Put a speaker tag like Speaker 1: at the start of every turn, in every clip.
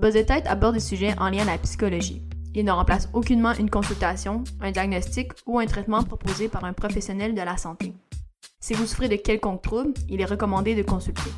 Speaker 1: Buzz aborde des sujets en lien à la psychologie. Il ne remplace aucunement une consultation, un diagnostic ou un traitement proposé par un professionnel de la santé. Si vous souffrez de quelconque trouble, il est recommandé de consulter.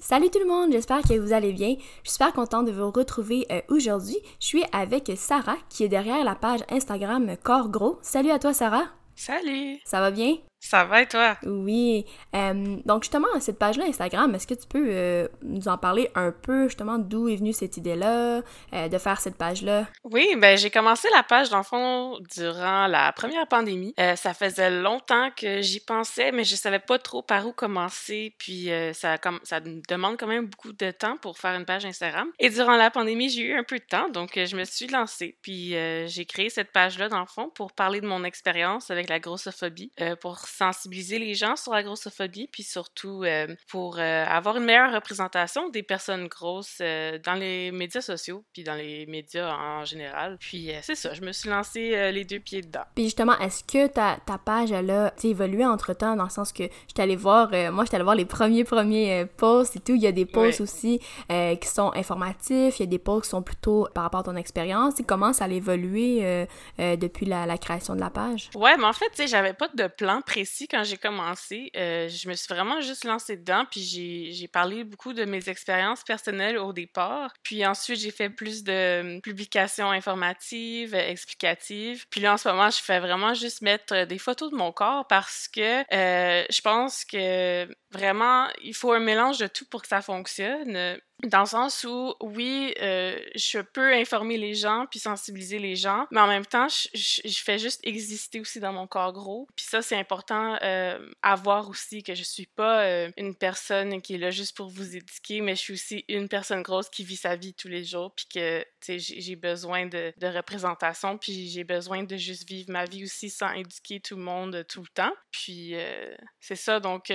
Speaker 1: Salut tout le monde, j'espère que vous allez bien. Je suis super contente de vous retrouver euh, aujourd'hui. Je suis avec Sarah qui est derrière la page Instagram Corps Gros. Salut à toi Sarah.
Speaker 2: Salut.
Speaker 1: Ça va bien?
Speaker 2: Ça va et toi?
Speaker 1: Oui. Euh, donc justement, cette page-là Instagram, est-ce que tu peux euh, nous en parler un peu justement d'où est venue cette idée-là, euh, de faire cette page-là?
Speaker 2: Oui, ben j'ai commencé la page dans le fond durant la première pandémie. ça faisait longtemps que j'y pensais, mais je savais pas trop par où commencer. Puis ça, comme, ça demande quand même beaucoup de temps pour faire une page Instagram. Et durant la pandémie, j'ai eu un peu de temps, donc je me suis lancée. Puis j'ai créé cette page-là dans le fond pour parler de mon expérience avec la grossophobie, pour sensibiliser les gens sur la grossophobie, puis surtout euh, pour euh, avoir une meilleure représentation des personnes grosses euh, dans les médias sociaux, puis dans les médias en général. Puis c'est ça, je me suis lancé les deux pieds dedans.
Speaker 1: Puis justement, est-ce que ta, ta page, elle a évolué entre-temps, dans le sens que je allée voir, moi, je allée voir les premiers, premiers posts et tout, il y a des posts aussi qui sont informatifs, il y a des posts qui sont plutôt par rapport à ton expérience, et comment ça a évolué depuis la, la, création de la page?
Speaker 2: Ouais, mais en fait, tu sais, j'avais pas de plan précis quand j'ai commencé. Euh, je me suis vraiment juste lancée dedans, puis j'ai parlé beaucoup de mes expériences personnelles au départ. Puis ensuite, j'ai fait plus de hum, publications informatives, explicatives. Puis là, en ce moment, je fais vraiment juste mettre des photos de mon corps parce que euh, je pense que vraiment, il faut un mélange de tout pour que ça fonctionne. Dans le sens où, oui, euh, je peux informer les gens puis sensibiliser les gens, mais en même temps, je, fais juste exister aussi dans mon corps gros. Puis ça, c'est important euh, à voir aussi que je suis pas euh, une personne qui est là juste pour vous éduquer, mais je suis aussi une personne grosse qui vit sa vie tous les jours puis que, tu sais, j'ai besoin de, de, représentation puis j'ai besoin de juste vivre ma vie aussi sans éduquer tout le monde tout le temps. Puis c'est ça, donc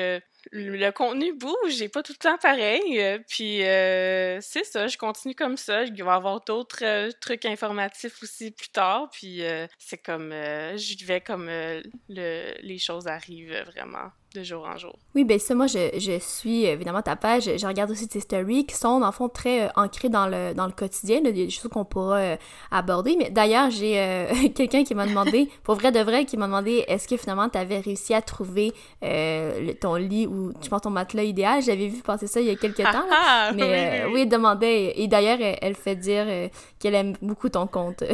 Speaker 2: le contenu bouge, j'ai pas tout le temps pareil. Euh, puis euh, c'est ça, je continue comme ça. Il va y avoir d'autres euh, trucs informatifs aussi plus tard. Puis c'est comme, je vais comme le, les choses arrivent vraiment de jour en jour.
Speaker 1: Oui, ben ça, moi, je, je suis évidemment ta page. Je regarde aussi tes stories qui sont, dans le fond, très euh, ancrées dans le, dans le quotidien. Il y a des choses qu'on pourra euh, aborder. Mais d'ailleurs, j'ai euh, quelqu'un qui m'a demandé, pour vrai de vrai, qui m'a demandé est-ce que finalement tu avais réussi à trouver ton lit ou, tu penses, ton matelas idéal? J'avais vu passer ça il y a quelques temps.
Speaker 2: Ah,
Speaker 1: mais oui, oui, demandait. Et d'ailleurs, elle, elle, fait dire qu'elle aime beaucoup ton compte.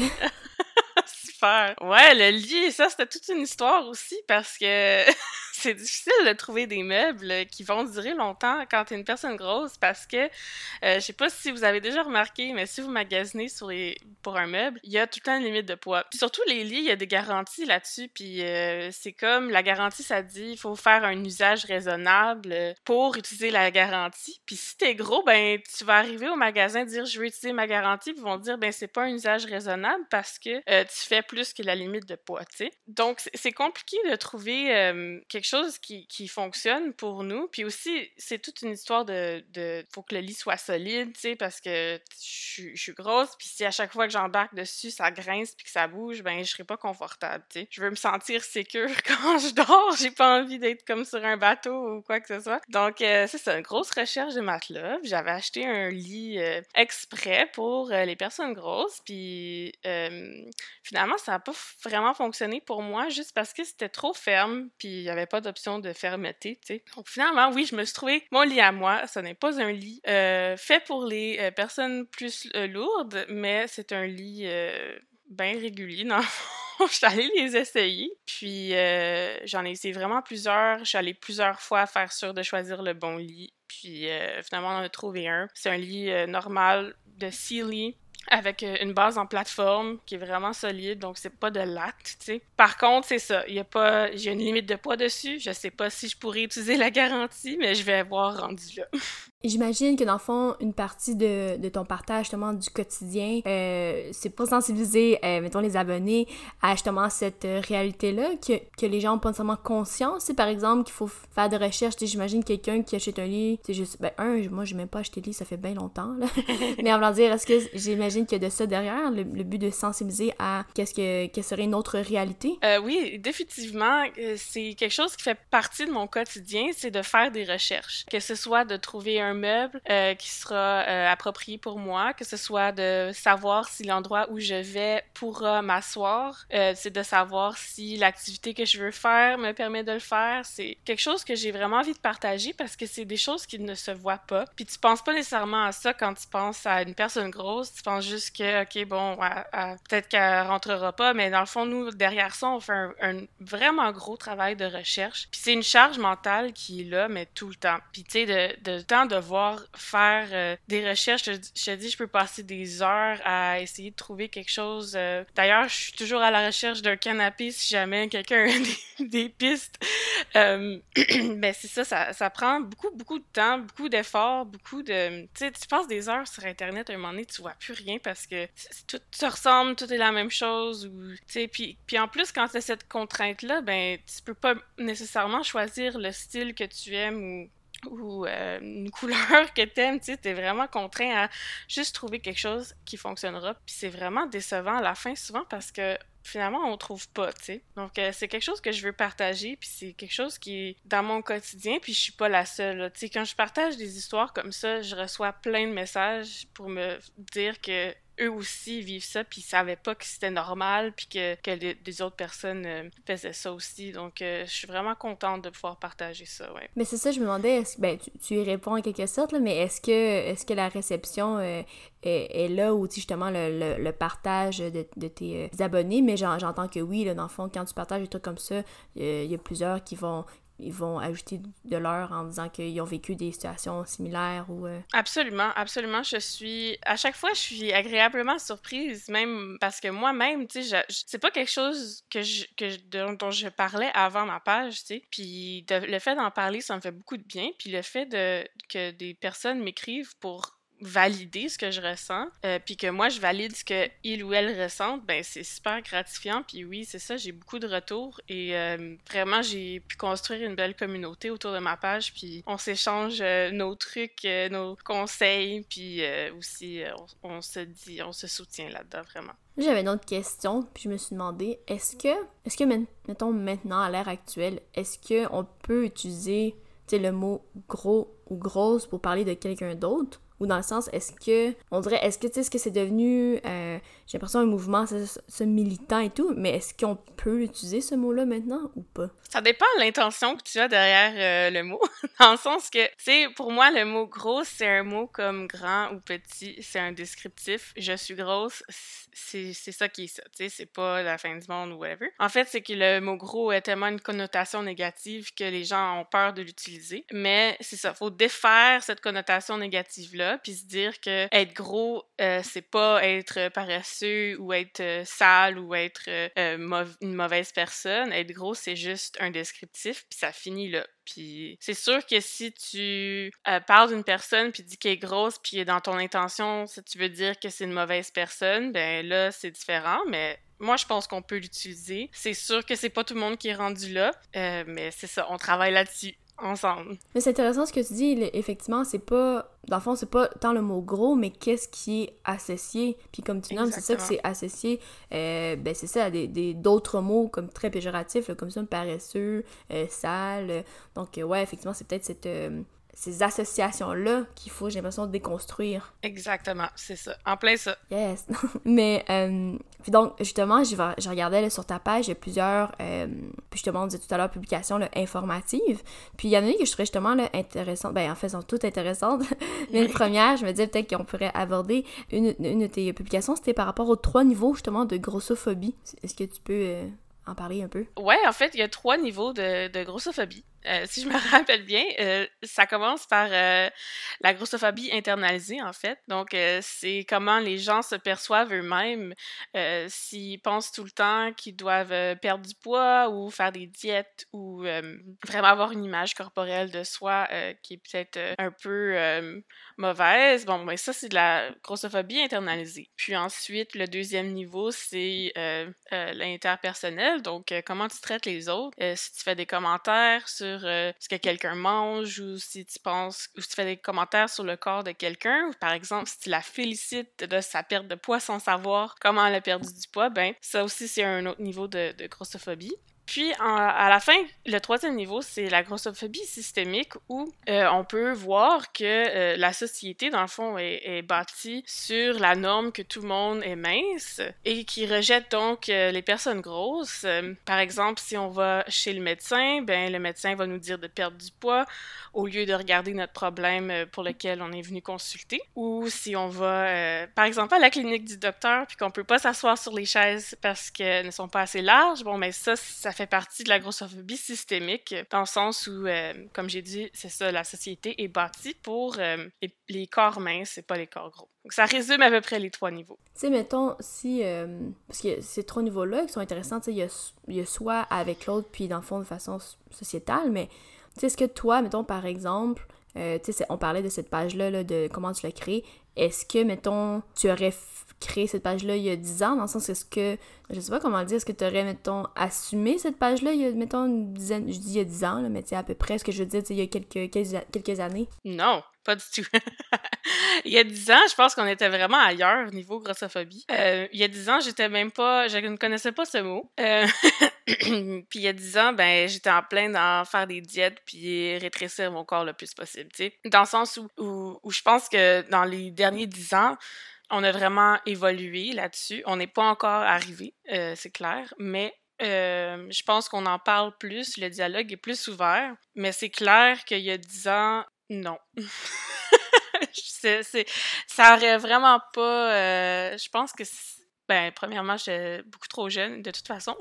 Speaker 2: Super. Ouais, le lit, ça, c'était toute une histoire aussi parce que c'est difficile de trouver des meubles qui vont durer longtemps quand tu es une personne grosse parce que euh, je sais pas si vous avez déjà remarqué, mais si vous magasinez pour un meuble, il y a tout le temps une limite de poids. Puis surtout les lits, il y a des garanties là-dessus, puis euh, c'est comme la garantie, ça dit il faut faire un usage raisonnable pour utiliser la garantie. Puis si t'es gros, ben tu vas arriver au magasin dire je veux utiliser ma garantie, puis ils vont dire ben c'est pas un usage raisonnable parce que euh, tu fais plus que la limite de poids. Donc c'est compliqué de trouver quelque chose qui, qui fonctionne pour nous. Puis aussi, c'est toute une histoire de, de. Faut que le lit soit solide, tu sais, parce que je, suis grosse. Puis si à chaque fois que j'embarque dessus, ça grince puis que ça bouge, ben je serai pas confortable, tu sais. Je veux me sentir sécure quand je dors. J'ai pas envie d'être comme sur un bateau ou quoi que ce soit. Donc, euh, c'est une grosse recherche de matelas. J'avais acheté un lit euh, exprès pour euh, les personnes grosses. Puis finalement, ça a pas vraiment fonctionné pour moi juste parce que c'était trop ferme. Puis il y avait pas d'option de fermeté. Donc finalement, oui, je me suis trouvé mon lit à moi. Ce n'est pas un lit euh, fait pour les euh, personnes plus euh, lourdes, mais c'est un lit bien régulier. Non, je suis allée les essayer. Puis j'en ai essayé vraiment plusieurs. Je suis allée plusieurs fois faire sûr de choisir le bon lit. Puis finalement, on en a trouvé un. C'est un lit normal de Sealy avec euh, une base en plateforme qui est vraiment solide, donc c'est pas de latte, tu sais. Par contre, c'est ça, y a pas, j'ai une limite de poids dessus. Je sais pas si je pourrais utiliser la garantie, mais je vais avoir rendu là.
Speaker 1: J'imagine que dans le fond, une partie de, de ton partage justement du quotidien, euh, c'est pour sensibiliser, euh, mettons, les abonnés à justement cette euh, réalité-là, que, que les gens n'ont pas nécessairement conscience. C'est par exemple qu'il faut faire des recherches. J'imagine quelqu'un qui achète un lit, c'est juste, ben, un, moi, j'ai même pas acheté de lit, ça fait bien longtemps, là. Mais en dire, est-ce que j'imagine qu'il y a de ça derrière, le, but de sensibiliser à qu'est-ce que, quelle serait une autre réalité?
Speaker 2: Euh, oui, définitivement, c'est quelque chose qui fait partie de mon quotidien, c'est de faire des recherches. Que ce soit de trouver un un meuble euh, qui sera euh, approprié pour moi, que ce soit de savoir si l'endroit où je vais pourra m'asseoir, euh, c'est de savoir si l'activité que je veux faire me permet de le faire. C'est quelque chose que j'ai vraiment envie de partager parce que c'est des choses qui ne se voient pas. Puis tu penses pas nécessairement à ça quand tu penses à une personne grosse, tu penses juste que, ok, bon, peut-être qu'elle rentrera pas, mais dans le fond, nous, derrière ça, on fait un, vraiment gros travail de recherche. Puis c'est une charge mentale qui est là, mais tout le temps. Puis tu sais, de, de temps de devoir faire euh, des recherches. Je, te dis, je peux passer des heures à essayer de trouver quelque chose. Euh. D'ailleurs, je suis toujours à la recherche d'un canapé si jamais quelqu'un a des, pistes. Mais c'est ça, ça, prend beaucoup, beaucoup de temps, beaucoup d'efforts, beaucoup de... Tu passes des heures sur Internet, à un moment donné, tu vois plus rien parce que tout se ressemble, tout est la même chose. Ou, puis, puis en plus, quand tu as cette contrainte-là, ben, tu peux pas nécessairement choisir le style que tu aimes ou ou euh, une couleur que t'aimes, tu sais, t'es vraiment contraint à juste trouver quelque chose qui fonctionnera. Puis c'est vraiment décevant à la fin souvent parce que finalement on trouve pas, tu sais. Donc euh, c'est quelque chose que je veux partager, puis c'est quelque chose qui dans mon quotidien, puis je suis pas la seule. Tu sais, quand je partage des histoires comme ça, je reçois plein de messages pour me dire que eux aussi vivent ça, puis ils savaient pas que c'était normal, puis que, que les, autres personnes euh, faisaient ça aussi. Donc, euh, je suis vraiment contente de pouvoir partager ça, ouais.
Speaker 1: Mais c'est ça, je me demandais, ben, tu, y réponds en quelque sorte, mais est-ce que, est que la réception euh, est, là, ou justement le, le, partage de, de tes abonnés, mais j'entends que oui, là, dans le fond, quand tu partages des trucs comme ça, il y a plusieurs qui vont ils vont ajouter de l'heure en disant qu'ils ont vécu des situations similaires ou... Euh,
Speaker 2: absolument, absolument. Je suis... À chaque fois, je suis agréablement surprise, même parce que moi-même, tu sais, c'est pas quelque chose que je, dont, je parlais avant ma page, tu sais. Puis le fait d'en parler, ça me fait beaucoup de bien. Puis le fait de, que des personnes m'écrivent pour valider ce que je ressens, euh, puis que moi je valide ce que il ou elle ressentent, ben c'est super gratifiant. Puis oui, c'est ça, j'ai beaucoup de retours et euh, vraiment j'ai pu construire une belle communauté autour de ma page. Puis on s'échange euh, nos trucs, nos conseils, puis aussi on, se dit, on se soutient là-dedans vraiment.
Speaker 1: J'avais une autre question, puis je me suis demandé, est-ce que, est-ce que mettons maintenant à l'ère actuelle, est-ce que on peut utiliser le mot gros ou grosse pour parler de quelqu'un d'autre? Ou dans le sens, est-ce que, on dirait, est-ce que, tu sais, ce que c'est devenu, euh, j'ai l'impression, un mouvement, ce, militant et tout, mais est-ce qu'on peut utiliser ce mot-là maintenant ou pas?
Speaker 2: Ça dépend de l'intention que tu as derrière euh, le mot, dans le sens que, tu sais, pour moi, le mot gros, c'est un mot comme grand ou petit, c'est un descriptif. Je suis grosse, c'est ça qui est ça, tu sais, c'est pas la fin du monde ou whatever. En fait, c'est que le mot gros a tellement une connotation négative que les gens ont peur de l'utiliser, mais c'est ça, faut défaire cette connotation puis se dire que être gros, euh, c'est pas être paresseux ou être euh, sale ou être euh, une mauvaise personne. Être gros, c'est juste un descriptif, puis ça finit là. Puis c'est sûr que si tu parles d'une personne puis dis qu'elle est grosse puis dans ton intention, ça tu veux dire que c'est une mauvaise personne, ben là c'est différent, mais moi, je pense qu'on peut l'utiliser. C'est sûr que c'est pas tout le monde qui est rendu là, mais c'est ça, on travaille là-dessus ensemble.
Speaker 1: Mais c'est intéressant ce que tu dis, effectivement, c'est pas, dans le fond, c'est pas tant le mot gros, mais qu'est-ce qui est associé. Puis comme tu nommes, c'est ça que c'est associé, euh, ben c'est ça, à des, d'autres mots comme très péjoratifs, comme ça, paresseux, euh, sale. Donc, euh, ouais, effectivement, c'est peut-être cette ces associations-là qu'il faut, j'ai l'impression, déconstruire.
Speaker 2: Exactement, c'est ça. En plein ça.
Speaker 1: Yes. Mais, euh, puis donc, justement, je, je regardais là, sur ta page, il y a plusieurs, euh, puis justement, on disait tout à l'heure, publications là, informatives. Puis il y en a une que je trouvais justement là, intéressante, ben en fait, elles sont toutes intéressantes. Mais une première, je me disais peut-être qu'on pourrait aborder une, une de tes publications, c'était par rapport aux trois niveaux, justement, de grossophobie. Est-ce que tu peux... Euh, en parler un peu?
Speaker 2: Ouais, en fait, il y a trois niveaux de, de grossophobie. Euh, si je me rappelle bien, euh, ça commence par euh, la grossophobie internalisée, en fait. Donc, c'est comment les gens se perçoivent eux-mêmes, s'ils pensent tout le temps qu'ils doivent perdre du poids ou faire des diètes ou vraiment avoir une image corporelle de soi qui est peut-être un peu mauvaise. Bon, mais ça, c'est de la grossophobie internalisée. Puis ensuite, le deuxième niveau, c'est l'interpersonnel. Donc, comment tu traites les autres. si tu fais des commentaires sur euh, ce que quelqu'un mange ou si tu penses ou si tu fais des commentaires sur le corps de quelqu'un, par exemple, si tu la félicites de sa perte de poids sans savoir comment elle a perdu du poids, ben ça aussi c'est un autre niveau de grossophobie. Puis, à la fin, le troisième niveau, c'est la grossophobie systémique où euh, on peut voir que euh, la société, dans le fond, est, bâtie sur la norme que tout le monde est mince et qui rejette donc euh, les personnes grosses. par exemple, si on va chez le médecin, ben le médecin va nous dire de perdre du poids au lieu de regarder notre problème pour lequel on est venu consulter. Ou si on va, par exemple, à la clinique du docteur puis qu'on peut pas s'asseoir sur les chaises parce qu'elles ne sont pas assez larges, bon, mais ben, ça, ça partie de la grossophobie systémique, dans le sens où, euh, comme j'ai dit, c'est ça, la société est bâtie pour euh, les, corps minces et pas les corps gros. Donc ça résume à peu près les trois niveaux.
Speaker 1: Tu sais, mettons, si. Euh, parce que ces trois niveaux-là qui sont intéressants, tu sais, il y y a, soit avec l'autre, puis dans le fond, de façon sociétale, mais tu sais, est-ce que toi, mettons, par exemple, sais, on parlait de cette page-là, là, de comment tu l'as créée, est-ce que, mettons, tu aurais créé cette page-là il y a 10 ans, dans le sens est-ce que, je sais pas comment dire, est-ce que tu aurais, mettons, assumé cette page-là il y a, mettons, une dizaine, je dis il y a 10 ans, mais tu sais, à peu près, ce que je veux dire, il y a quelques, quelques, années?
Speaker 2: Non, pas du tout. il y a 10 ans, je pense qu'on était vraiment ailleurs niveau grossophobie. Euh, il y a 10 ans, j'étais même pas, je ne connaissais pas ce mot. Euh, puis il y a 10 ans, ben, j'étais en plein d'en faire des diètes puis rétrécir mon corps le plus possible, tu sais. Dans le sens où, où, où je pense que dans les derniers dix ans, on a vraiment évolué là-dessus. On n'est pas encore arrivé, euh, c'est clair, mais je pense qu'on en parle plus, le dialogue est plus ouvert, mais c'est clair qu'il y a dix ans, non. c'est, ça aurait vraiment pas... Euh, je pense que... Ben, premièrement, j'étais beaucoup trop jeune, de toute façon.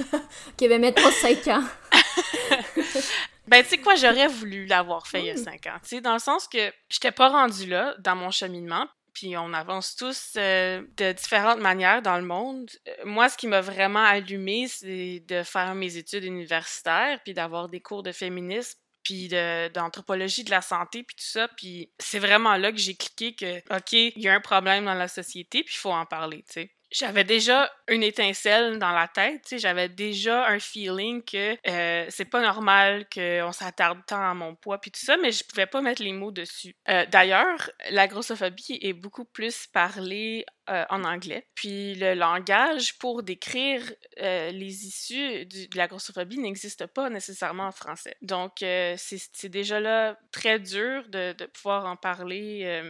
Speaker 1: Qui avait mettons 5 ans.
Speaker 2: Ben, tu sais quoi, j'aurais voulu l'avoir fait il y a cinq ans. Tu sais, dans le sens que j'étais pas rendue là dans mon cheminement. Puis on avance tous euh, de différentes manières dans le monde. Euh, moi, ce qui m'a vraiment allumé, c'est de faire mes études universitaires, puis d'avoir des cours de féminisme, puis d'anthropologie de, la santé, puis tout ça. Puis c'est vraiment là que j'ai cliqué que, OK, il y a un problème dans la société, puis il faut en parler, tu sais j'avais déjà une étincelle dans la tête, j'avais déjà un feeling que euh, c'est pas normal qu'on s'attarde tant à mon poids puis tout ça, mais je pouvais pas mettre les mots dessus. Euh, d'ailleurs, la grossophobie est beaucoup plus parlée euh, en anglais, puis le langage pour décrire les issues de la grossophobie n'existe pas nécessairement en français. Donc, c'est déjà là très dur de, de pouvoir en parler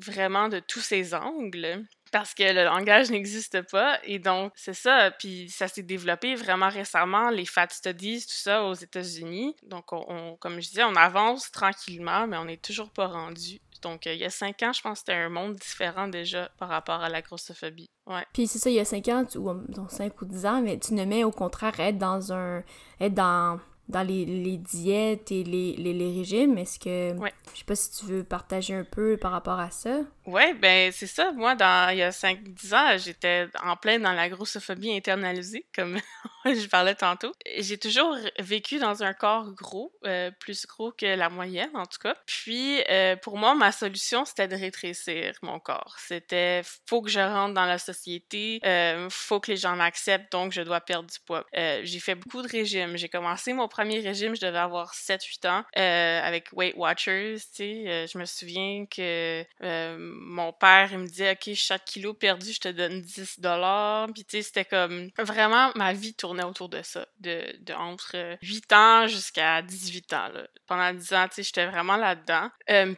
Speaker 2: vraiment de tous ces angles parce que le langage n'existe pas. Et donc, c'est ça. Puis ça s'est développé vraiment récemment, les fat studies, tout ça aux États-Unis. Donc, on, comme je disais, on avance tranquillement, mais on n'est toujours pas rendu. Donc, il y a cinq ans, je pense que c'était un monde différent déjà par rapport à la grossophobie. Ouais.
Speaker 1: Puis c'est ça, il y a cinq ans, ou cinq ou dix ans, mais tu ne mets au contraire être dans un. être dans dans les, les, diètes et les, les, les régimes. Est-ce que. Ouais. Je sais pas si tu veux partager un peu par rapport à ça?
Speaker 2: Ouais, ben c'est ça. Moi, dans, il y a 5-10 ans, j'étais en plein dans la grossophobie internalisée, comme je parlais tantôt. J'ai toujours vécu dans un corps gros, euh, plus gros que la moyenne en tout cas. Puis, euh, pour moi, ma solution, c'était de rétrécir mon corps. C'était, faut que je rentre dans la société, euh, faut que les gens m'acceptent, donc je dois perdre du poids. Euh, j'ai fait beaucoup de régimes. J'ai commencé mon premier régime, je devais avoir 7-8 ans, euh, avec Weight Watchers, tu sais. Euh, je me souviens que mon père, il me disait, OK, chaque kilo perdu, je te donne 10 dollars. Puis, tu sais, c'était comme... Vraiment, ma vie tournait autour de ça, de, entre 8 ans jusqu'à 18 ans. Pendant 10 ans, tu sais, j'étais vraiment là-dedans.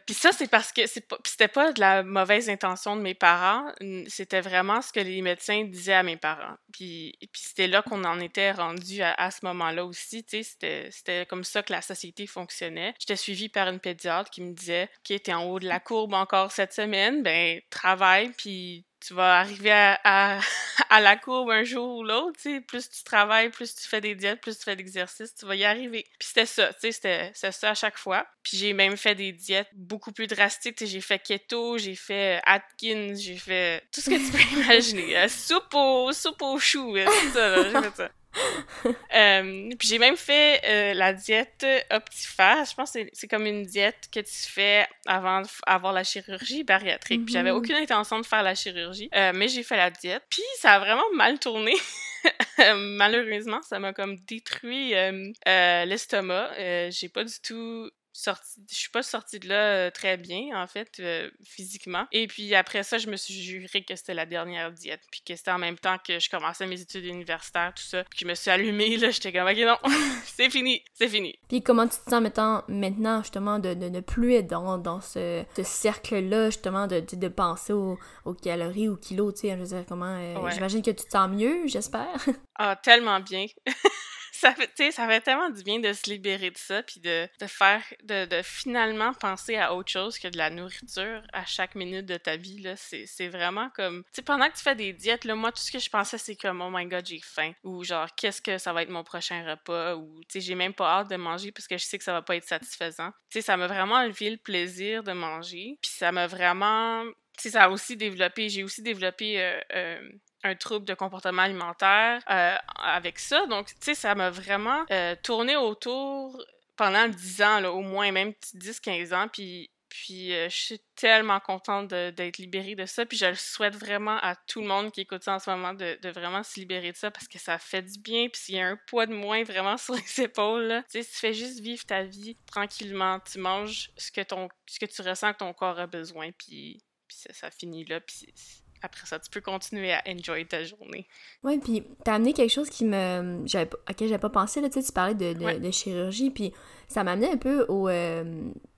Speaker 2: puis ça, c'est parce que c'était pas de la mauvaise intention de mes parents, c'était vraiment ce que les médecins disaient à mes parents. Puis, c'était là qu'on en était rendu à, ce moment-là aussi, tu sais, c'était comme ça que la société fonctionnait. J'étais suivie par une pédiatre qui me disait, qui était en haut de la courbe encore cette semaine, ben travaille puis tu vas arriver à, à, la courbe un jour ou l'autre. Plus tu travailles, plus tu fais des diètes, plus tu fais d'exercices, tu vas y arriver. Puis c'était ça, tu sais, c'était ça à chaque fois. Puis j'ai même fait des diètes beaucoup plus drastiques, j'ai fait keto, j'ai fait Atkins, j'ai fait tout ce que tu peux imaginer. Euh, soupe, au, soupe aux choux, euh, tout ça, j'ai fait ça. Euh, puis j'ai même fait euh, la diète Optifast. Je pense que c'est comme une diète que tu fais avant d'avoir la chirurgie bariatrique. Puis j'avais mhm. aucune intention de faire la chirurgie, euh, mais j'ai fait la diète. Puis ça a vraiment mal tourné. Malheureusement, ça m'a comme détruit l'estomac. j'ai pas du tout sorti, je suis pas sortie de là euh, très bien, en fait, euh, physiquement. Et puis après ça, je me suis juré que c'était la dernière diète, puis que c'était en même temps que je commençais mes études universitaires, tout ça. Puis je me suis allumée, là, j'étais comme, ok, non, c'est fini, c'est fini.
Speaker 1: Puis comment tu te sens maintenant, maintenant justement, de, de ne plus être dans, dans ce, ce cercle-là, justement, de, de, penser aux, aux, calories, aux kilos, tu sais, je veux dire, comment... Euh, j'imagine que tu te sens mieux, j'espère.
Speaker 2: ah, tellement bien. ça fait, ça tellement du bien de se libérer de ça, puis de, de faire, de, finalement penser à autre chose que de la nourriture à chaque minute de ta vie, là. C'est vraiment comme, tu pendant que tu fais des diètes, là, moi, tout ce que je pensais, c'est comme, oh my god, j'ai faim, ou genre, qu'est-ce que ça va être mon prochain repas, ou, tu sais, j'ai même pas hâte de manger parce que je sais que ça va pas être satisfaisant. Tu sais, ça m'a vraiment enlevé le plaisir de manger, puis ça m'a vraiment, tu sais, ça a aussi développé, j'ai aussi développé euh, euh, un trouble de comportement alimentaire euh, avec ça. Donc, tu sais, ça m'a vraiment euh, tourné autour pendant 10 ans, là, au moins, même 10-15 ans. Puis, puis euh, je suis tellement contente d'être libérée de ça. Puis je le souhaite vraiment à tout le monde qui écoute ça en ce moment de, vraiment se libérer de ça parce que ça fait du bien. Puis s'il y a un poids de moins vraiment sur les épaules, tu sais, tu fais juste vivre ta vie tranquillement. Tu manges ce que, ton, ce que tu ressens que ton corps a besoin. Puis, puis ça, ça finit là. Puis après ça, tu peux continuer à enjoy ta journée.
Speaker 1: Oui, puis t'as amené quelque chose qui me, j'avais, auquel j'avais pas pensé, là, tu sais, tu parlais de, de, chirurgie, puis ça m'a amené un peu au, euh,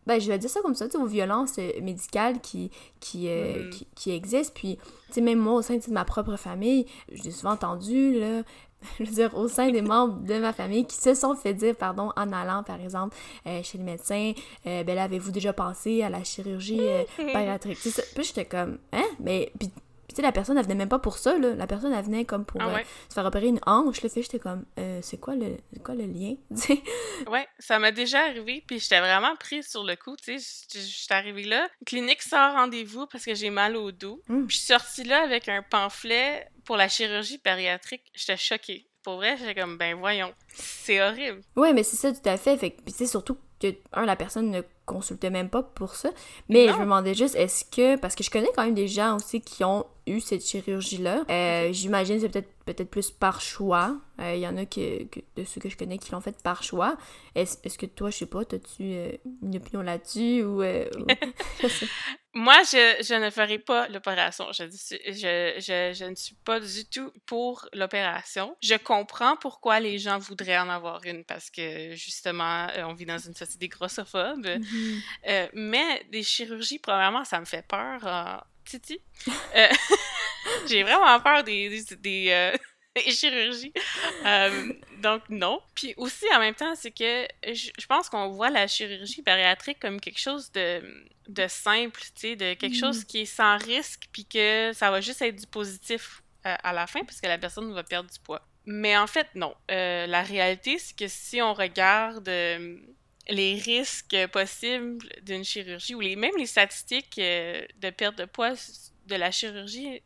Speaker 1: ben, je vais dire ça comme ça, tu sais, aux violences euh, médicales qui, qui, euh, mm-hmm. qui, qui, existent, puis, tu sais, même moi, au sein de ma propre famille, j'ai souvent entendu, là, je veux dire, au sein des membres de ma famille qui se sont fait dire, pardon, en allant, par exemple, euh, chez le médecin, euh, ben là, avez-vous déjà pensé à la chirurgie euh, bariatrique? Puis j'étais comme, hein? Mais, puis sais, la personne, elle venait même pas pour ça, là. La personne, elle venait comme pour ah se faire opérer une hanche. Le fait, j'étais comme, c'est quoi, le, quoi le lien?
Speaker 2: ouais, ça m'a déjà arrivé, puis j'étais vraiment prise sur le coup, tu sais. J'étais arrivée là, clinique sans rendez-vous parce que j'ai mal au dos. Puis je suis sortie là avec un pamphlet pour la chirurgie bariatrique, j'étais choquée. Pour vrai, j'étais comme, ben voyons, c'est horrible.
Speaker 1: Ouais, mais c'est ça, tout à fait. Fait puis c'est surtout que, un, la personne ne consultait même pas pour ça. Mais je me demandais juste, est-ce que, parce que je connais quand même des gens aussi qui ont eu cette chirurgie-là, euh, j'imagine c'est peut-être peut-être plus par choix. Euh, il y en a que, de ceux que je connais qui l'ont fait par choix. Est-ce que toi, je sais pas, as-tu euh, une opinion là-dessus ou...
Speaker 2: Moi, je, je, ne ferai pas l'opération. Je, je, je, je, ne suis pas du tout pour l'opération. Je comprends pourquoi les gens voudraient en avoir une parce que, justement, on vit dans une société grossophobes. Mm-hmm. Euh, mais des chirurgies, premièrement, ça me fait peur. Titi. Euh, j'ai vraiment peur des, des, des chirurgies. Euh, donc, non. Puis aussi, en même temps, c'est que je, pense qu'on voit la chirurgie bariatrique comme quelque chose de, de simple, tu sais, de quelque mm. chose qui est sans risque, puis que ça va juste être du positif à la fin, parce que la personne va perdre du poids. Mais en fait, non. la réalité, c'est que si on regarde les risques possibles d'une chirurgie ou les, même les statistiques euh, de perte de poids de la chirurgie,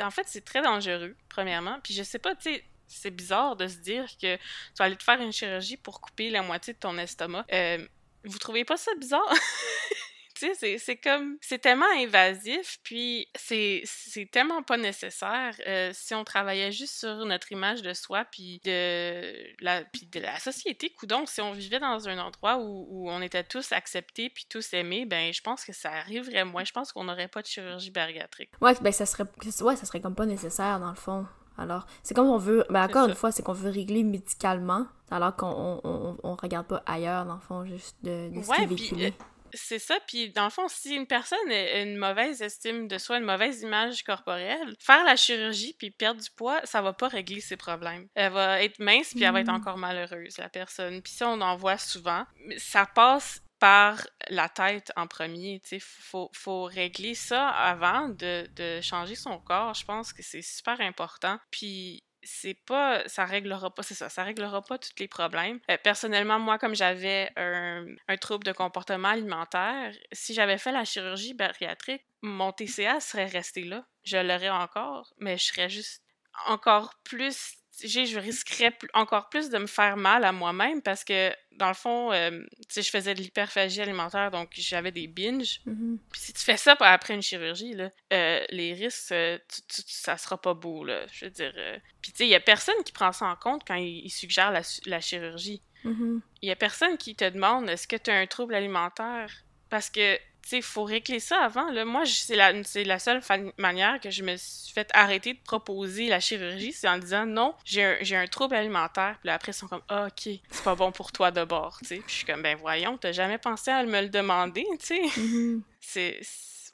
Speaker 2: en fait, c'est très dangereux, premièrement. Puis je sais pas, tu c'est bizarre de se dire que tu vas aller te faire une chirurgie pour couper la moitié de ton estomac. Euh, vous trouvez pas ça bizarre? Tu sais, c'est comme. C'est tellement invasif, puis c'est tellement pas nécessaire. Euh, si on travaillait juste sur notre image de soi, puis de la, puis de la société, coudon, si on vivait dans un endroit où, où on était tous acceptés, puis tous aimés, ben je pense que ça arriverait moins. Je pense qu'on n'aurait pas de chirurgie bariatrique.
Speaker 1: Ouais, ben ça serait. Ouais, ça serait comme pas nécessaire, dans le fond. Alors, c'est comme on veut, ben encore une fois, c'est qu'on veut régler médicalement, alors qu'on on, on, regarde pas ailleurs, dans le fond, juste de, de ce qui est véhiculé.
Speaker 2: C'est ça, puis dans le fond, si une personne a une mauvaise estime de soi, une mauvaise image corporelle, faire la chirurgie puis perdre du poids, ça va pas régler ses problèmes. Elle va être mince puis elle va être mm. encore malheureuse, la personne. Puis ça, on en voit souvent. Ça passe par la tête en premier. Il faut, faut régler ça avant de, de changer son corps. Je pense que c'est super important. Puis c'est pas ça réglera pas c'est ça ça réglera pas tous les problèmes. Euh, personnellement moi comme j'avais un, un, trouble de comportement alimentaire si j'avais fait la chirurgie bariatrique mon TCA serait resté là. Je l'aurais encore mais je serais juste encore plus je risquerais encore plus de me faire mal à moi-même parce que, dans le fond, euh, je faisais de l'hyperphagie alimentaire, donc j'avais des binges. Mm-hmm. Puis si tu fais ça après une chirurgie, là, euh, les risques, euh, ça sera pas beau, là. Je veux dire. Puis tu sais, il y a personne qui prend ça en compte quand il, suggère la, chirurgie. Mm-hmm. Il y a personne qui te demande est-ce que tu as un trouble alimentaire? Parce que il faut régler ça avant. Là. Moi, c'est la, la seule manière que je me suis fait arrêter de proposer la chirurgie, c'est en disant non, j'ai un, un, trouble alimentaire. Puis après, ils sont comme ah, OK, c'est pas bon pour toi d'abord. Puis je suis comme ben voyons, t'as jamais pensé à me le demander, tu sais. Mm-hmm. C'est.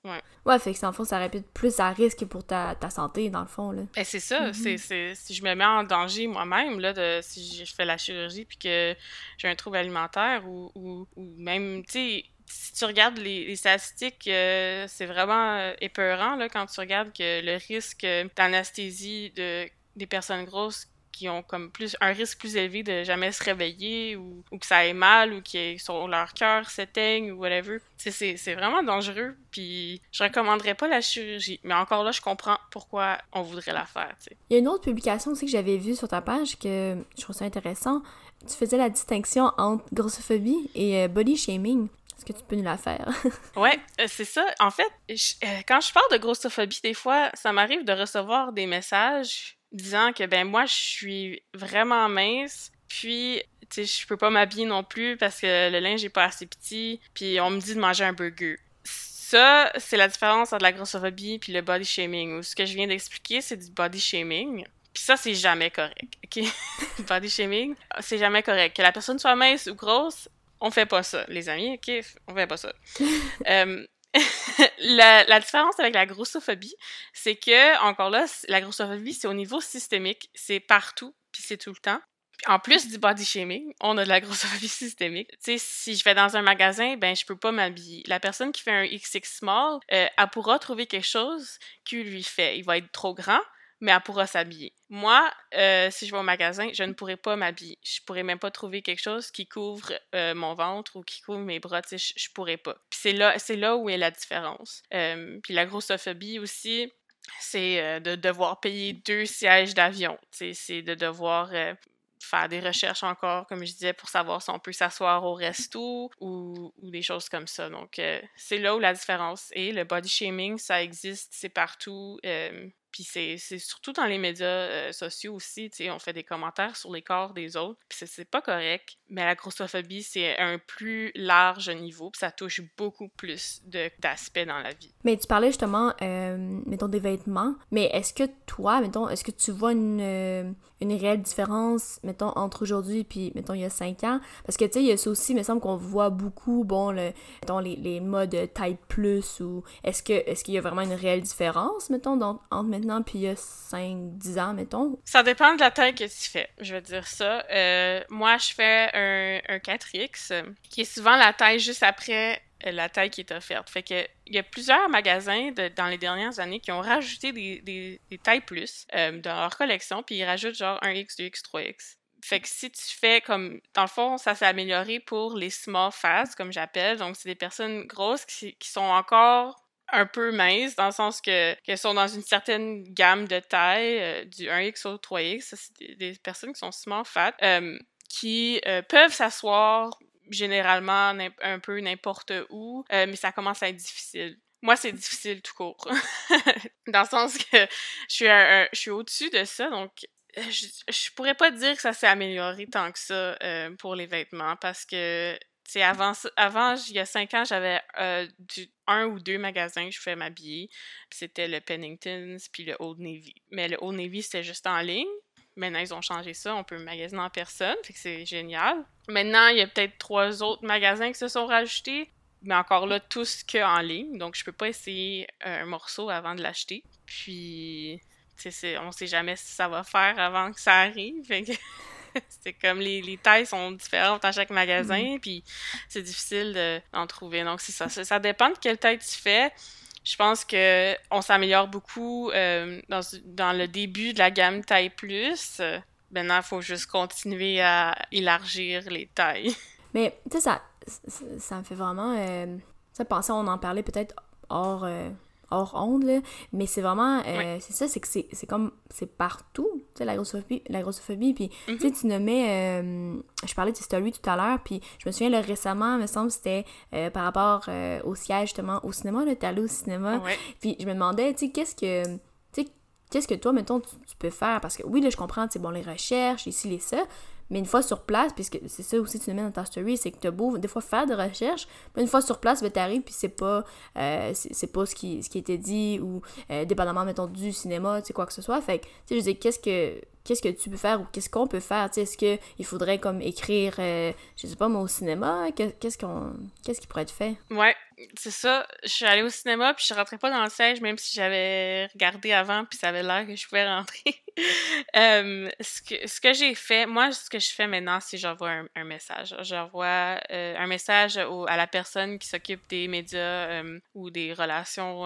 Speaker 2: Ouais.
Speaker 1: ouais, fait que dans le fond, ça être plus à risque pour ta, ta santé, dans le fond, là.
Speaker 2: Ben, c'est ça, mm-hmm. c'est, si je me mets en danger moi-même, là, de, si je fais la chirurgie puis que j'ai un trouble alimentaire ou, ou, ou même, tu sais, si tu regardes les, statistiques, euh, c'est vraiment euh, épeurant là, quand tu regardes que le risque d'anesthésie de, des personnes grosses qui ont comme plus un risque plus élevé de jamais se réveiller ou, que ça aille mal ou que leur cœur s'éteigne ou whatever. C'est vraiment dangereux, puis je recommanderais pas la chirurgie. Mais encore là, je comprends pourquoi on voudrait la faire.
Speaker 1: Il y a une autre publication aussi que j'avais vue sur ta page que je trouve ça intéressant. Tu faisais la distinction entre grossophobie et euh, body shaming. Que tu peux nous la faire?
Speaker 2: ouais, euh, c'est ça. En fait, euh, quand je parle de grossophobie, des fois, ça m'arrive de recevoir des messages disant que, ben, moi, je suis vraiment mince, puis, tu sais, je peux pas m'habiller non plus parce que le linge est pas assez petit, puis on me dit de manger un burger. Ça, c'est la différence entre la grossophobie puis le body shaming. Ce que je viens d'expliquer, c'est du body shaming. Puis ça, c'est jamais correct, OK? body shaming, c'est jamais correct. Que la personne soit mince ou grosse, on fait pas ça, les amis, ok? On fait pas ça. Euh, la, différence avec la grossophobie, c'est que, encore là, la grossophobie, c'est au niveau systémique, c'est partout, puis c'est tout le temps. en plus du body shaming, on a de la grossophobie systémique. Tu sais, si je vais dans un magasin, ben je peux pas m'habiller. La personne qui fait un XX small, euh, elle pourra trouver quelque chose qui lui fait. Il va être trop grand, mais elle pourra s'habiller. Moi, euh, si je vais au magasin, je ne pourrais pas m'habiller. Je pourrais même pas trouver quelque chose qui couvre euh, mon ventre ou qui couvre mes bras. Je, je pourrais pas. Puis c'est là, c'est là où est la différence. Euh, puis la grossophobie aussi, c'est de devoir payer deux sièges d'avion. C'est de devoir faire des recherches encore, comme je disais, pour savoir si on peut s'asseoir au resto ou, ou, des choses comme ça. Donc, c'est là où la différence est. Le body shaming, ça existe, c'est partout. Puis c'est surtout dans les médias euh, sociaux aussi, tu sais, on fait des commentaires sur les corps des autres, puis c'est pas correct. Mais la grossophobie, c'est un plus large niveau, puis ça touche beaucoup plus d'aspects dans la vie.
Speaker 1: Mais tu parlais justement, euh, mettons, des vêtements, mais est-ce que toi, mettons, est-ce que tu vois une, euh, une réelle différence, mettons, entre aujourd'hui puis, mettons, il y a cinq ans? Parce que, tu sais, il y a ça aussi, il me semble qu'on voit beaucoup, bon, le, mettons, les, les modes taille plus, ou est-ce qu'il y a vraiment une réelle différence, mettons, entre maintenant puis il y a 5-10 ans, mettons?
Speaker 2: Ça dépend de la taille que tu fais, je veux dire ça. Euh, moi, je fais un, un 4X, qui est souvent la taille juste après la taille qui est offerte. Fait que il y a plusieurs magasins dans les dernières années qui ont rajouté des, des, tailles plus euh, dans leur collection, puis ils rajoutent genre 1X, 2X, 3X. Fait que si tu fais comme. Dans le fond, ça s'est amélioré pour les small fats, comme j'appelle. Donc, c'est des personnes grosses qui, sont encore un peu minces, dans le sens que qu'elles sont dans une certaine gamme de taille, euh, du 1X au 3X. Ça, c'est des, personnes qui sont small fat, euh, qui peuvent s'asseoir généralement un peu n'importe où, euh, mais ça commence à être difficile. Moi, c'est difficile tout court. Dans le sens que je suis, je suis au-dessus de ça, donc euh, je, je pourrais pas dire que ça s'est amélioré tant que ça euh, pour les vêtements parce que tu avant, avant, il y a cinq ans, j'avais du un ou deux magasins que je fais m'habiller. C'était le Pennington's puis le Old Navy. Mais le Old Navy, c'était juste en ligne. Maintenant, ils ont changé ça. On peut magasiner en personne. Fait que c'est génial. Maintenant, il y a peut-être trois autres magasins qui se sont rajoutés. Mais encore là, tous que en ligne. Donc, je peux pas essayer un morceau avant de l'acheter. Puis, on sait jamais si ça va faire avant que ça arrive. c'est comme les, les tailles sont différentes dans chaque magasin, puis c'est difficile d'en trouver. Donc, c'est ça. ça. dépend de quelle taille tu fais. Je pense que on s'améliore beaucoup euh, dans, dans le début de la gamme taille plus. Maintenant, il faut juste continuer à élargir les tailles.
Speaker 1: Mais, tu sais, ça, ça, me fait vraiment... Euh, ça, penser, on en parlait peut-être hors... Euh, hors onde, là, mais c'est vraiment, euh, c'est ça, c'est que c'est comme, c'est partout, tu sais, la grossophobie, la grossophobie, puis, tu sais, mm-hmm. tu nommais, euh, je parlais de story tout à l'heure, puis je me souviens, là, récemment, il me semble, c'était euh, par rapport au siège, justement, au cinéma, là, t'es allé au cinéma, puis je me demandais, tu sais, qu'est-ce que, tu sais, qu'est-ce que toi, mettons, tu, tu, peux faire, parce que, oui, là, je comprends, tu sais, bon, les recherches, ici, les ça, mais une fois sur place, puisque c'est ça aussi que tu mets dans ta story, c'est que tu beau des fois faire de recherches, mais une fois sur place, ben, t'arrives puis c'est pas, euh, c'est pas ce qui, ce qui était dit ou euh, dépendamment, mettons, du cinéma, tu sais, quoi que ce soit. Fait que, tu sais, je dis, qu'est-ce que qu'est-ce que tu peux faire ou qu'est-ce qu'on peut faire? Est-ce qu'il faudrait comme écrire, euh, je sais pas, moi, au cinéma? Qu'est-ce qu'on qu'est-ce qui pourrait être fait?
Speaker 2: Ouais, c'est ça. Je suis allée au cinéma puis je rentrais pas dans le siège même si j'avais regardé avant puis ça avait l'air que je pouvais rentrer. euh, ce que, ce que j'ai fait, moi, ce que je fais maintenant, c'est j'envoie un, un, message. J'envoie euh, un message à la personne qui s'occupe des médias euh, ou des relations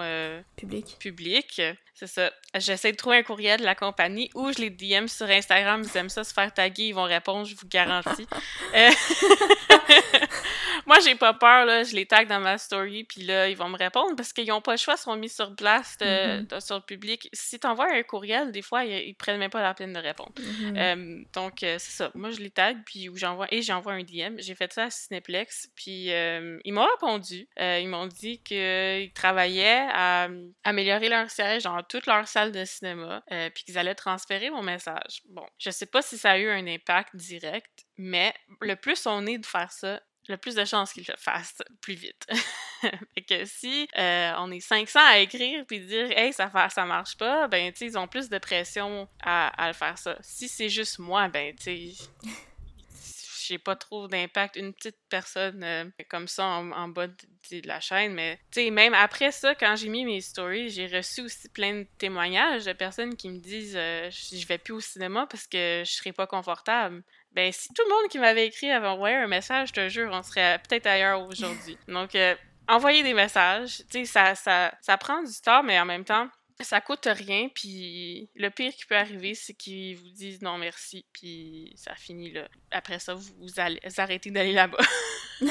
Speaker 1: publiques.
Speaker 2: publiques. C'est ça. J'essaie de trouver un courriel de la compagnie ou je les DM sur Instagram. Ils aiment ça se faire taguer. Ils vont répondre, je vous garantis. Euh, moi, j'ai pas peur. Là. Je les tag dans ma story. Puis là, ils vont me répondre parce qu'ils n'ont pas le choix. Ils sont mis sur place mm-hmm. sur le public. Si tu envoies un courriel, des fois, ils, prennent même pas la peine de répondre. Mm-hmm. Euh, donc, euh, c'est ça. Moi, je les tag. Puis j'envoie et j'envoie un DM. J'ai fait ça à Cineplex. Puis ils m'ont répondu. ils m'ont dit qu'ils travaillaient à améliorer leur siège en toute leur salle de cinéma, euh, puis qu'ils allaient transférer mon message. Bon, je sais pas si ça a eu un impact direct, mais le plus on est de faire ça, le plus de chances qu'ils le fassent plus vite. fait que si euh, on est 500 à écrire puis dire hey ça ça marche pas, ben tu ils ont plus de pression à, à le faire ça. Si c'est juste moi, ben tu j'ai pas trop d'impact. Une petite personne euh, comme ça en, bas de, la chaîne, mais tu sais, même après ça, quand j'ai mis mes stories, j'ai reçu aussi plein de témoignages de personnes qui me disent euh, je vais plus au cinéma parce que je serais pas confortable. Ben, si tout le monde qui m'avait écrit avait envoyé un message, je te jure, on serait peut-être ailleurs aujourd'hui. Donc, euh, envoyer des messages, tu sais, ça, ça, ça prend du temps, mais en même temps, ça coûte rien, puis le pire qui peut arriver, c'est qu'ils vous disent non merci, puis ça finit là. Après ça, vous, allez, arrêtez d'aller là-bas.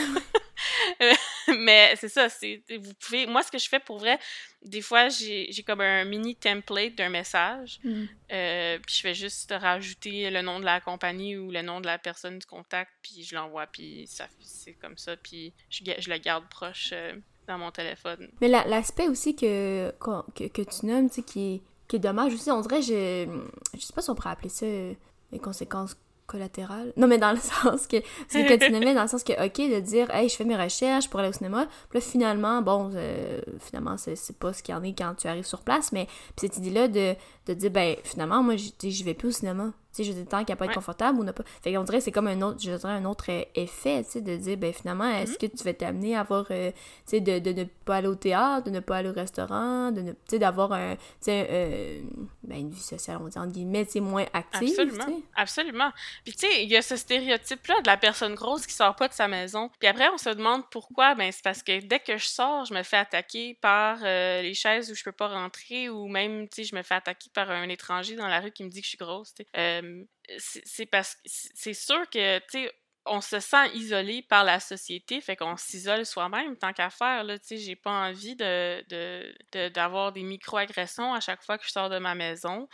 Speaker 2: Mais c'est ça, c'est vous pouvez. Moi, ce que je fais pour vrai, des fois, j'ai comme un mini template d'un message, mm. euh, puis je fais juste rajouter le nom de la compagnie ou le nom de la personne du contact, puis je l'envoie, puis ça c'est comme ça, puis je, je le garde proche. Euh, dans mon téléphone.
Speaker 1: Mais l'aspect aussi que, que, que, tu nommes, tu sais, qui est, qui est dommage aussi, on dirait, je, je sais pas si on pourrait appeler ça euh, les conséquences collatérales. Non, mais dans le sens que, c'est que tu dans le sens que, ok, de dire, hey, je fais mes recherches pour aller au cinéma, puis là, finalement, bon, euh, finalement, c'est pas ce qu'il y en a quand tu arrives sur place, mais cette idée-là de, de dire, ben, finalement, moi, je vais plus au cinéma sais, je dis tant qu'il n'y a pas être confortable ou n'a pas. Fait qu'on dirait que c'est comme un autre, je dirais un autre euh, effet, tu sais, de dire, ben finalement, est-ce mm-hmm. que tu vas t'amener à avoir, euh, tu sais, de, de, ne pas aller au théâtre, de ne pas aller au restaurant, de ne, tu sais, d'avoir un, tu sais, euh, ben, une vie sociale, on dit entre guillemets, tu sais, moins active.
Speaker 2: Absolument. Absolument. Puis tu sais, il y a ce stéréotype-là de la personne grosse qui sort pas de sa maison. Puis après, on se demande pourquoi. Ben, c'est parce que dès que je sors, je me fais attaquer par les chaises où je peux pas rentrer ou même, tu sais, je me fais attaquer par un étranger dans la rue qui me dit que je suis grosse, tu sais c'est parce que c'est sûr que, tu sais, on se sent isolé par la société, fait qu'on s'isole soi-même tant qu'à faire. Là, tu sais, j'ai pas envie de, d'avoir des micro-agressions à chaque fois que je sors de ma maison.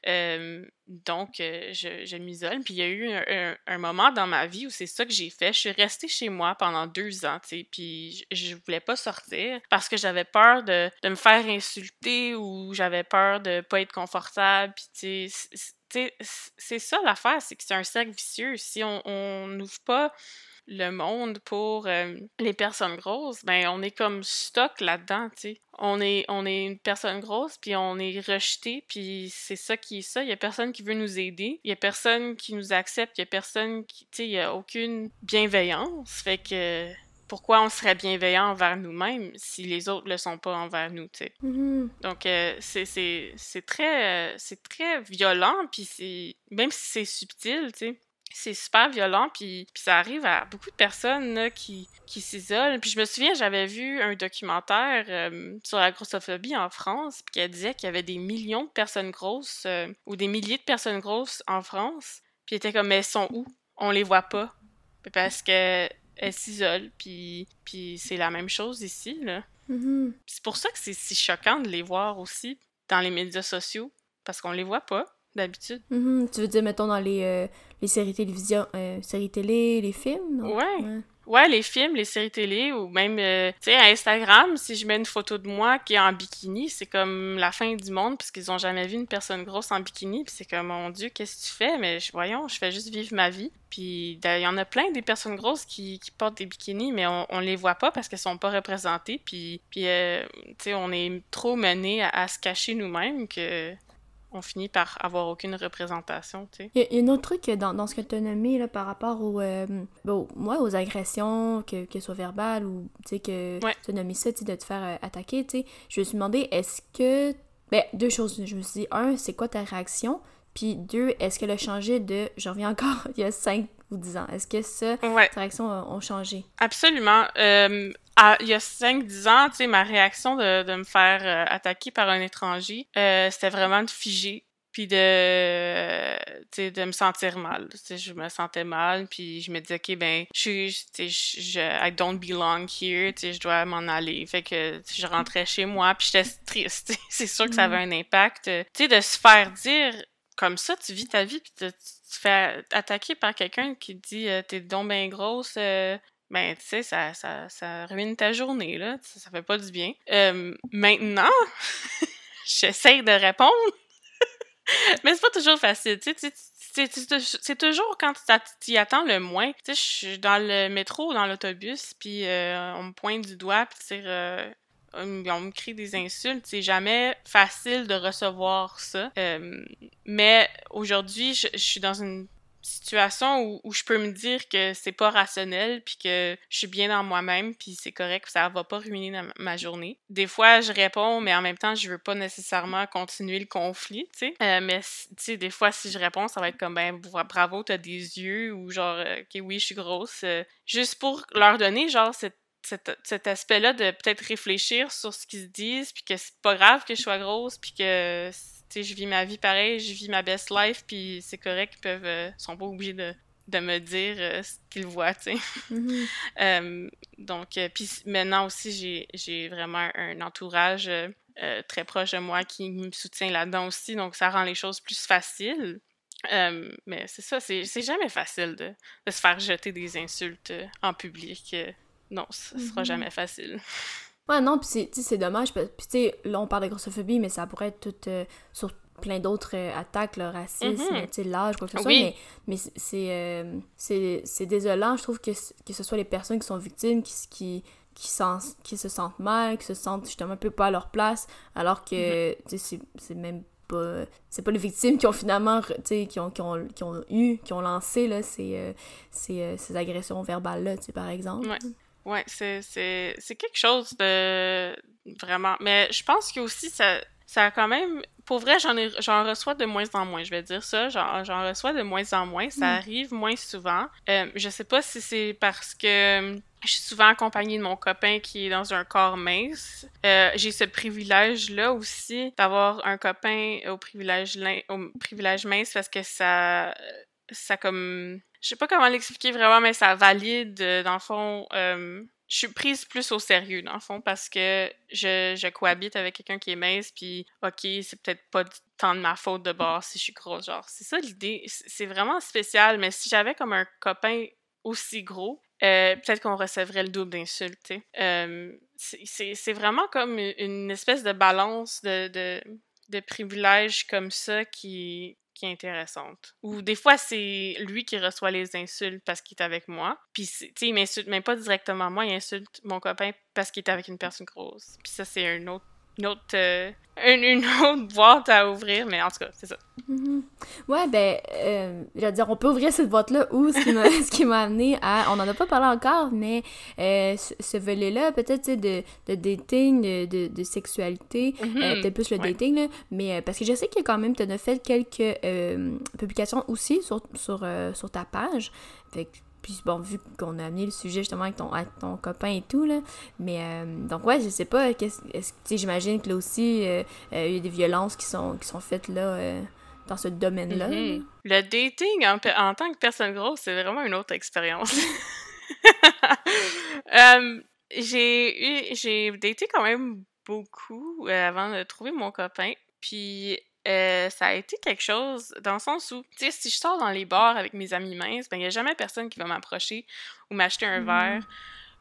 Speaker 2: Donc, euh, je, m'isole. Puis il y a eu un, moment dans ma vie où c'est ça que j'ai fait. Je suis restée chez moi pendant deux ans, tu puis je, voulais pas sortir parce que j'avais peur de, me faire insulter ou j'avais peur de pas être confortable. Puis, c'est ça l'affaire, c'est que c'est un cercle vicieux. Si on n'ouvre pas le monde pour euh, les personnes grosses, ben on est comme stock là-dedans, tu sais. On est, on est une personne grosse, puis on est rejeté, puis c'est ça qui est ça. Il y a personne qui veut nous aider. Il y a personne qui nous accepte. Il y a personne qui, tu sais, il y a aucune bienveillance. Fait que pourquoi on serait bienveillant envers nous-mêmes si les autres le sont pas envers nous, tu sais? Mm-hmm. Donc, euh, c'est très, euh, c'est très violent, puis c'est même si c'est subtil, tu sais, c'est super violent, puis, puis ça arrive à beaucoup de personnes là, qui, qui s'isolent. Puis je me souviens, j'avais vu un documentaire euh, sur la grossophobie en France, puis elle disait qu'il y avait des millions de personnes grosses, euh, ou des milliers de personnes grosses en France, puis était comme, mais elles sont où? On les voit pas. Parce que elles s'isolent, puis, puis c'est la même chose ici, là.
Speaker 1: Mhm.
Speaker 2: C'est pour ça que c'est si choquant de les voir aussi dans les médias sociaux, parce qu'on les voit pas d'habitude.
Speaker 1: Mhm. Tu veux dire, mettons, dans les, euh, les séries télévision, euh, séries télé, les films? non?
Speaker 2: Ouais. Ouais, les films, les séries télé, ou même, euh, tu sais, à Instagram, si je mets une photo de moi qui est en bikini, c'est comme la fin du monde, puisqu'ils ont jamais vu une personne grosse en bikini, puis c'est comme, mon Dieu, qu'est-ce que tu fais? Mais je- voyons, je fais juste vivre ma vie. Puis il y en a plein des personnes grosses qui, qui portent des bikinis, mais on, on les voit pas parce qu'elles sont pas représentées, puis, puis euh, tu sais, on est trop menés à, à se cacher nous-mêmes que on finit par avoir aucune représentation, tu sais.
Speaker 1: Il y, a- il y a un autre truc dans, dans ce que tu as nommé là, par rapport aux, euh, bon, moi, aux agressions, que, que ce soit verbales ou tu sais, que
Speaker 2: Ouais.
Speaker 1: tu as nommé ça, tu de te faire euh, attaquer. tu sais. Je me suis demandé, est-ce que. Ben, deux choses. Je me suis dit, un, c'est quoi ta réaction? Puis deux, est-ce qu'elle a changé de. Je reviens encore il y a 5 ou 10 ans. Est-ce que ça,
Speaker 2: Ouais.
Speaker 1: tes réactions ont changé?
Speaker 2: Absolument. Euh, à- il y a 5-10 ans, tu sais, ma réaction de, de me faire euh, attaquer par un étranger, euh, c'était vraiment de figer, puis de, euh, tu sais, de me sentir mal. Tu sais, je me sentais mal, puis je me disais, OK, ben, je suis, je, je- I don't belong here, tu sais, je dois m'en aller. Fait que je rentrais chez moi, puis j'étais triste. C'est sûr que ça avait un impact. Tu sais, de se faire dire comme ça, tu vis ta vie, puis tu te fais attaquer par quelqu'un qui te dit, euh, t'es donc bien grosse, euh, ben, tu sais, ça, ça, ça ruine ta journée, là. Ça, ça fait pas du bien. Euh, maintenant, j'essaye de répondre, mais c'est pas toujours facile. Tu sais, c'est- toujours quand tu t'y attends le moins. Tu sais, je suis dans le métro dans l'autobus, puis euh, on me pointe du doigt, puis euh, on me crie des insultes. C'est jamais facile de recevoir ça. Mais aujourd'hui, je, je suis dans une situation où, où je peux me dire que c'est pas rationnel puis que je suis bien dans moi-même puis c'est correct ça va pas ruiner ma, journée. Des fois je réponds mais en même temps je veux pas nécessairement continuer le conflit tu sais. Euh, mais tu sais des fois si je réponds ça va être comme ben bra- bravo t'as des yeux ou genre euh, ok oui je suis grosse. Euh, juste pour leur donner genre cet, cet aspect-là de peut-être réfléchir sur ce qu'ils se disent, puis que c'est pas grave que je sois grosse, puis que sais, je vis ma vie pareil, je vis ma best life, puis c'est correct, ils peuvent, euh, sont pas obligés de, de me dire euh, ce qu'ils voient, tu sais.
Speaker 1: Mhm.
Speaker 2: Euh, donc, euh, puis maintenant aussi, j'ai, vraiment un entourage euh, euh, très proche de moi qui me soutient là-dedans aussi, donc ça rend les choses plus faciles. Euh, mais c'est ça, c'est, jamais facile de, de se faire jeter des insultes euh, en public. euh, non, ce sera
Speaker 1: Mhm.
Speaker 2: jamais facile.
Speaker 1: Ouais, non, puis c'est, dommage. Puis, tu sais, là, on parle de grossophobie, mais ça pourrait être tout euh, sur plein d'autres euh, attaques, le racisme, tu sais, l'âge, quoi que ce soit.
Speaker 2: Oui.
Speaker 1: Mais, mais c'est- c'est, euh, c'est, désolant, je trouve, que, que ce soit les personnes qui sont victimes, qui, qui, qui, sens- qui se sentent mal, qui se sentent justement un peu pas à leur place, alors que, sais, c'est, même pas... C'est pas les victimes qui ont finalement, qui ont, qui, ont, qui ont eu, qui ont lancé, là, ces, euh, ces, euh, ces agressions verbales-là, tu sais, par exemple.
Speaker 2: Ouais. Ouais, c'est, c'est, c'est quelque chose de vraiment. Mais je pense que aussi ça, ça a quand même. Pour vrai, j'en, ai, j'en reçois de moins en moins, je vais dire ça. J'en, j'en reçois de moins en moins. Ça
Speaker 1: Mm.
Speaker 2: arrive moins souvent. Euh, je sais pas si c'est parce que je suis souvent accompagnée de mon copain qui est dans un corps mince. Euh, j'ai ce privilège-là aussi d'avoir un copain au privilège, lin- au privilège mince parce que ça. Ça comme je sais pas comment l'expliquer vraiment, mais ça valide, euh, dans le fond, euh, je suis prise plus au sérieux, dans le fond, parce que je, cohabite avec quelqu'un qui est mince, puis ok, c'est peut-être pas tant de ma faute de bord si je suis grosse, genre, c'est ça l'idée, c'est vraiment spécial, mais si j'avais comme un copain aussi gros, euh, peut-être qu'on recevrait le double d'insultes. Euh, c'est- vraiment comme une espèce de balance de, de privilèges comme ça qui, qui est intéressante. Ou des fois, c'est lui qui reçoit les insultes parce qu'il est avec moi. Puis, tu sais, il m'insulte même pas directement moi, il insulte mon copain parce qu'il est avec une personne grosse. Puis ça, c'est un autre une autre, euh, une, autre boîte à ouvrir, mais en tout cas, c'est ça.
Speaker 1: Mm-hmm. Ouais, ben, euh, je veux dire, on peut ouvrir cette boîte-là ou ce qui m'a amené à. On en a pas parlé encore, mais euh, ce, volet-là, peut-être, de, de dating, de, de, sexualité, mm-hmm. peut-être plus le dating, là, mais parce que je sais que quand même, tu as fait quelques publications aussi sur, sur, sur ta page. Fait que puis bon, vu qu'on a amené le sujet justement avec ton, ton copain et tout, là. Mais euh, donc ouais, je sais pas, j'imagine que là aussi, euh, euh, il y a des violences qui sont, qui sont faites là dans ce domaine-là.
Speaker 2: Mm-hmm. Le dating en, tant que personne grosse, c'est vraiment une autre expérience. j'ai eu j'ai daté quand même beaucoup avant de trouver mon copain. Puis euh, ça a été quelque chose dans le sens où, tu sais, si je sors dans les bars avec mes amis minces, ben, il n'y a jamais personne qui va m'approcher ou m'acheter un verre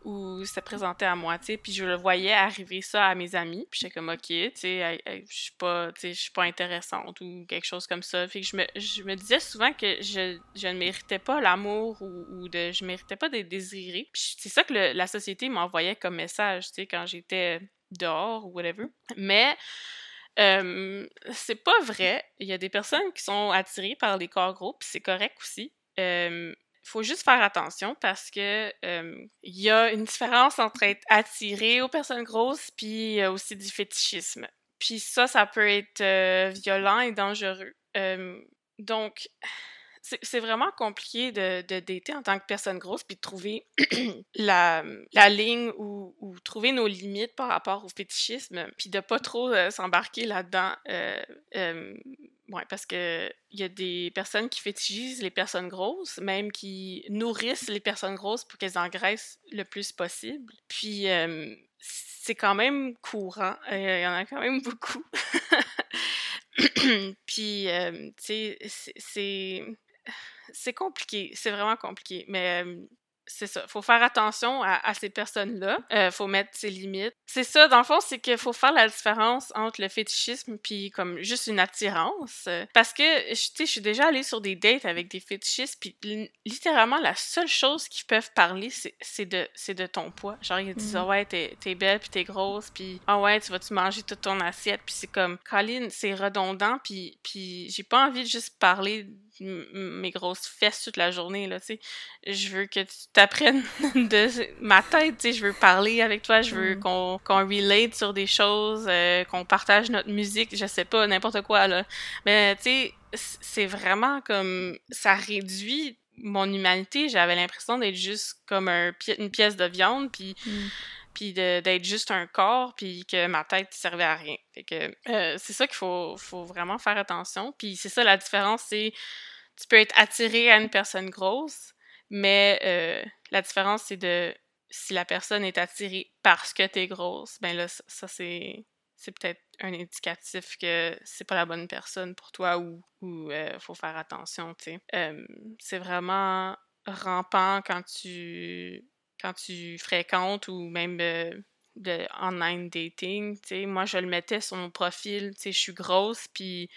Speaker 2: mmh. ou se présenter à moi, tu sais. Puis je le voyais arriver ça à mes amis, puis j'étais comme, OK, tu sais, je suis pas, je suis pas intéressante ou quelque chose comme ça. Fait que je me, je me disais souvent que je, je ne méritais pas l'amour ou, ou, de, je méritais pas d'être désirée. Puis c'est ça que la société m'envoyait comme message, tu sais, quand j'étais dehors ou whatever. Mais c'est pas vrai. Il y a des personnes qui sont attirées par les corps gros, puis c'est correct aussi. Il faut juste faire attention parce que il y a une différence entre être attiré aux personnes grosses puis aussi du fétichisme. Puis ça, ça peut être violent et dangereux. donc, c'est vraiment compliqué de, de en tant que personne grosse puis de trouver la, la ligne ou, ou, trouver nos limites par rapport au fétichisme puis de pas trop euh, s'embarquer là-dedans. Euh, euh, ouais, parce que il y a des personnes qui fétichisent les personnes grosses, même qui nourrissent les personnes grosses pour qu'elles engraissent le plus possible. Puis c'est quand même courant. Il y en a quand même beaucoup. Puis, tu sais, c'est c'est compliqué, c'est vraiment compliqué. Mais c'est ça. Faut faire attention à, ces personnes-là. Euh, faut mettre ses limites. C'est ça, dans le fond, c'est qu'il faut faire la différence entre le fétichisme puis comme juste une attirance. Parce que, tu sais, je suis déjà allée sur des dates avec des fétichistes puis littéralement, la seule chose qu'ils peuvent parler, c'est de, de ton poids. Genre, ils disent, ah ouais, t'es, es belle puis t'es grosse puis ah ouais, tu vas-tu manger toute ton assiette? puis c'est comme, Colin, c'est redondant puis, puis j'ai pas envie de juste parler mes grosses fesses toute la journée, là, tu sais. Je veux que tu t'apprennes de ma tête, tu sais. Je veux parler avec toi, je veux mm. qu'on qu'on relate sur des choses, euh, qu'on partage notre musique, je sais pas, n'importe quoi, là. Mais, tu sais, c'est vraiment comme... Ça réduit mon humanité. J'avais l'impression d'être juste comme un, une pièce de viande, puis... Mm puis d'être juste un corps, puis que ma tête servait à rien. Fait que euh, c'est ça qu'il faut, faut vraiment faire attention. Puis c'est ça la différence, c'est tu peux être attiré à une personne grosse, mais euh, la différence c'est de si la personne est attirée parce que t'es grosse, ben là ça, c'est peut-être un indicatif que c'est pas la bonne personne pour toi ou ou euh, faut faire attention, c'est vraiment rampant quand tu quand tu fréquentes ou même euh, de online dating, tu sais, moi je le mettais sur mon profil, tu sais, je suis grosse, puis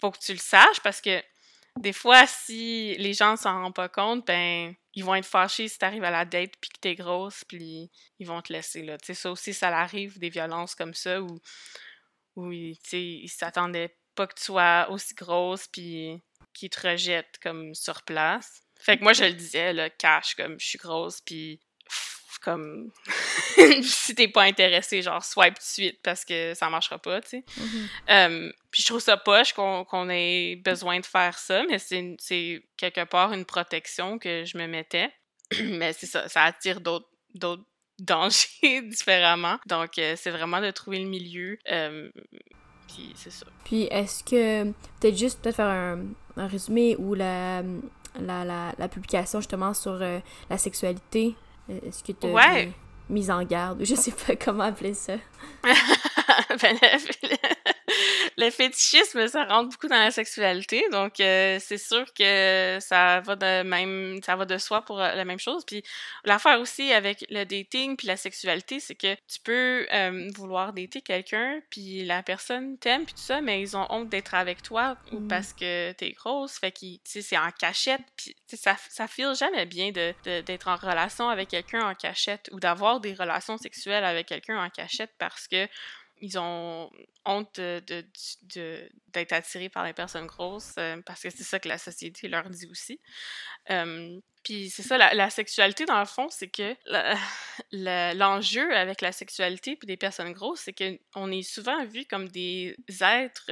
Speaker 2: faut que tu le saches parce que des fois, si les gens s'en rendent pas compte, ben ils vont être fâchés si t'arrives à la date puis que t'es grosse, puis ils vont te laisser là. Tu sais, ça aussi, ça arrive des violences comme ça où, où tu sais, ils s'attendaient pas que tu sois aussi grosse puis qu'ils te rejettent comme sur place. Fait que moi, je le disais, là, cash, comme je suis grosse, puis comme si t'es pas intéressé, genre swipe tout de suite parce que ça marchera pas, tu sais. Mm-hmm. puis je trouve ça poche qu'on ait besoin de faire ça, mais c'est quelque part une protection que je me mettais. mais c'est ça, ça attire d'autres dangers différemment. Donc euh, c'est vraiment de trouver le milieu. puis c'est ça.
Speaker 1: Puis est-ce que peut-être juste peut-être faire un, résumé ou la, la, la, publication justement sur euh, la sexualité? Est-ce que tu as ouais. mise en garde? Je sais pas comment appeler ça.
Speaker 2: ben, le fétichisme, ça rentre beaucoup dans la sexualité, donc euh, c'est sûr que ça va de même, ça va de soi pour euh, la même chose. Puis l'affaire aussi avec le dating puis la sexualité, c'est que tu peux euh, vouloir dater quelqu'un, puis la personne t'aime puis tout ça, mais ils ont honte d'être avec toi ou mm. parce que t'es grosse, fait que c'est en cachette, puis ça ça file jamais bien de d'être en relation avec quelqu'un en cachette ou d'avoir des relations sexuelles avec quelqu'un en cachette parce que ils ont honte de, de, d'être attirés par les personnes grosses parce que c'est ça que la société leur dit aussi. puis c'est ça, la, sexualité, dans le fond, c'est que l'enjeu avec la sexualité puis des personnes grosses, c'est qu'on est souvent vu comme des êtres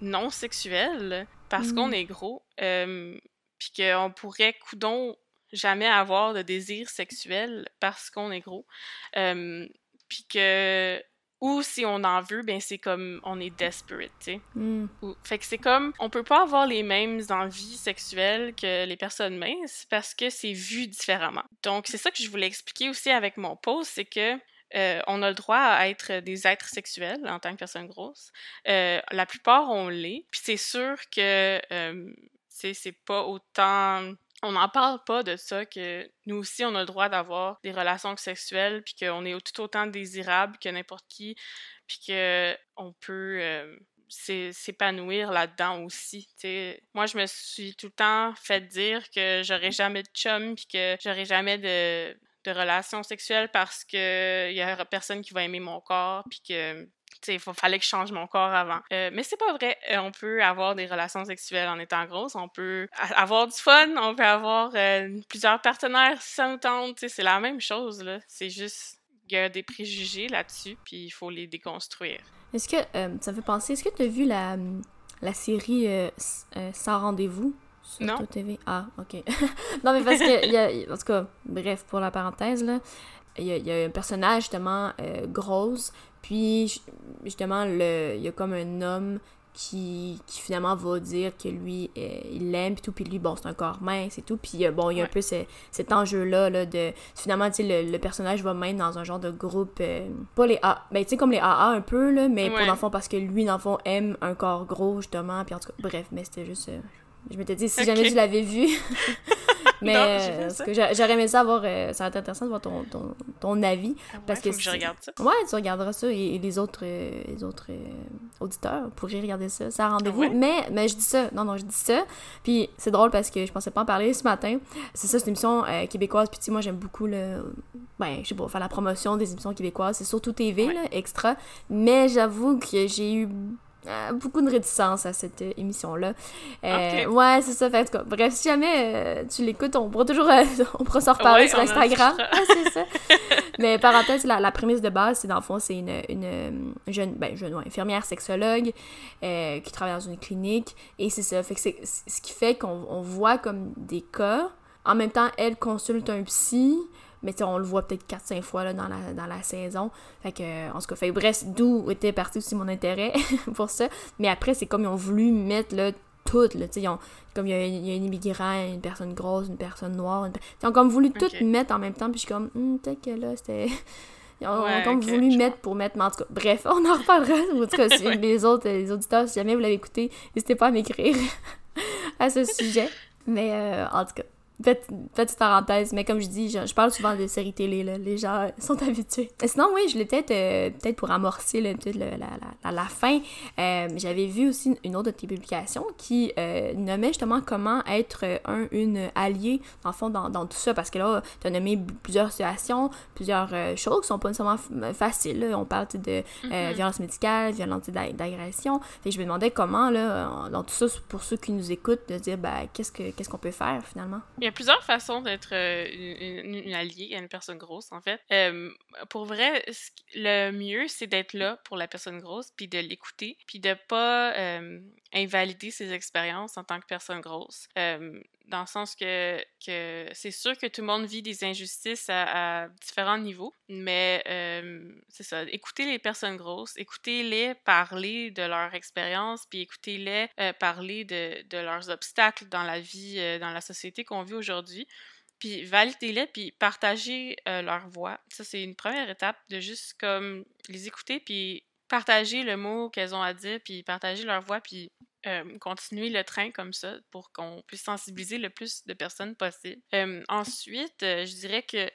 Speaker 2: non sexuels parce qu'on mmh. est gros. puis qu'on pourrait, coudon, jamais avoir de désir sexuel parce qu'on est gros. puis que ou si on en veut, ben c'est comme on est desperate, tu sais.
Speaker 1: Mm.
Speaker 2: Fait que c'est comme on peut pas avoir les mêmes envies sexuelles que les personnes minces parce que c'est vu différemment. Donc c'est ça que je voulais expliquer aussi avec mon post, c'est que euh, on a le droit à être des êtres sexuels en tant que personne grosse. Euh, la plupart on l'est. Puis c'est sûr que euh, c'est pas autant on n'en parle pas de ça, que nous aussi, on a le droit d'avoir des relations sexuelles, puis qu'on est tout autant désirable que n'importe qui, puis qu'on peut euh, s'épanouir là-dedans aussi. Moi, je me suis tout le temps fait dire que j'aurais jamais de chum, puis que j'aurais jamais de, de relations sexuelles parce qu'il y aura personne qui va aimer mon corps, puis que il fallait que je change mon corps avant. Euh, mais c'est pas vrai. Euh, on peut avoir des relations sexuelles en étant grosse. On peut avoir du fun. On peut avoir euh, plusieurs partenaires si ça nous tente. C'est la même chose. là. C'est juste il y a des préjugés là-dessus, puis il faut les déconstruire.
Speaker 1: Est-ce que ça me fait penser, est-ce que tu as vu la, la série Sans rendez-vous sur
Speaker 2: non.
Speaker 1: TV? Ah, ok. non, mais parce que, y a, en tout cas, bref, pour la parenthèse, là, il y, a un personnage justement grosse puis, justement, le, il y a comme un homme qui, qui finalement va dire que lui, euh, il l'aime, puis tout, puis lui, bon, c'est un corps mince et tout. Puis, euh, bon, il y a un peu cet enjeu-là, là, de... Finalement, tu sais, le, personnage va même dans un genre de groupe... Euh, pas les A... Ben, tu sais, comme les AA un peu, là, mais pour l'enfant, parce que lui, dans le fond, aime un corps gros, justement. Puis en tout cas, bref, mais c'était juste... je m'étais dit, si jamais tu l'avais vu... Mais euh, j'aurais aimé ça avoir. Euh, ça va être intéressant de voir ton, ton, ton avis.
Speaker 2: Ah
Speaker 1: parce
Speaker 2: que, je regarde ça.
Speaker 1: Ouais, tu regarderas ça et, les autres, euh, les autres auditeurs pourraient regarder ça. Ça rendez-vous. Mais, mais je dis ça. Non, non, je dis ça. Puis c'est drôle parce que je pensais pas en parler ce matin. C'est ça, c'est une émission québécoise. Puis tu sais, moi, j'aime beaucoup le. Ben, je sais pas, faire la promotion des émissions québécoises. C'est surtout TV, là, extra. Mais j'avoue que j'ai eu beaucoup de réticence à cette euh, émission-là. Euh, ouais, c'est ça. Fait, bref, si jamais tu l'écoutes, on pourra toujours on pourra s'en reparler sur Instagram. c'est ça. Mais parenthèse, la, la, prémisse de base, c'est dans le fond, c'est une, une, jeune, ben, jeune infirmière sexologue qui travaille dans une clinique. Et c'est ça. Fait que c'est ce qui fait qu'on voit comme des cas. En même temps, elle consulte un psy mais on le voit peut-être 4-5 fois là, dans, la, dans la saison. Fait que, en tout cas, fait, bref, d'où était parti aussi mon intérêt pour ça. Mais après, c'est comme ils ont voulu mettre là, toutes, là, ils ont, comme il y, a, il y, a, un immigrant, une personne grosse, une personne noire, ils ont comme voulu tout mettre en même temps, puis je suis comme, hum, peut-être que là, c'était... Ils ont, comme voulu mettre pour mettre, mais en tout cas, bref, on en reparlera. En tout cas, les autres, les auditeurs, si jamais vous l'avez écouté, n'hésitez pas à m'écrire à ce sujet. Mais euh, en tout cas, petite parenthèse, mais comme je dis, je, parle souvent de séries télé, là, les gens sont habitués. sinon, oui, je l'ai peut-être, euh, peut-être pour amorcer là, la, la, fin, euh, j'avais vu aussi une autre de tes publications qui euh, nommait justement comment être un, une alliée, en fond, dans, dans tout ça, parce que là, tu as nommé plusieurs situations, plusieurs choses qui sont pas nécessairement faciles. On parle de mm-hmm. violence médicale, violence d'agression. Et je me demandais comment, là, dans tout ça, pour ceux qui nous écoutent, de dire, ben, qu'est-ce qu'on ce qu'on peut faire finalement?
Speaker 2: A plusieurs façons d'être euh, une, alliée à une personne grosse, en fait. Euh, pour vrai, le mieux, c'est d'être là pour la personne grosse, puis de l'écouter, puis de pas euh, invalider ses expériences en tant que personne grosse dans le sens que, que c'est sûr que tout le monde vit des injustices à, différents niveaux, mais euh, c'est ça, écoutez les personnes grosses, écoutez-les parler de leur expérience, puis écoutez-les euh, parler de, de, leurs obstacles dans la vie, euh, dans la société qu'on vit aujourd'hui. Puis validez-les, puis partagez leur voix. Ça, c'est une première étape de juste comme les écouter, puis partager le mot qu'elles ont à dire, puis partager leur voix, puis continuer le train comme ça pour qu'on puisse sensibiliser le plus de personnes possible. ensuite, euh, je dirais que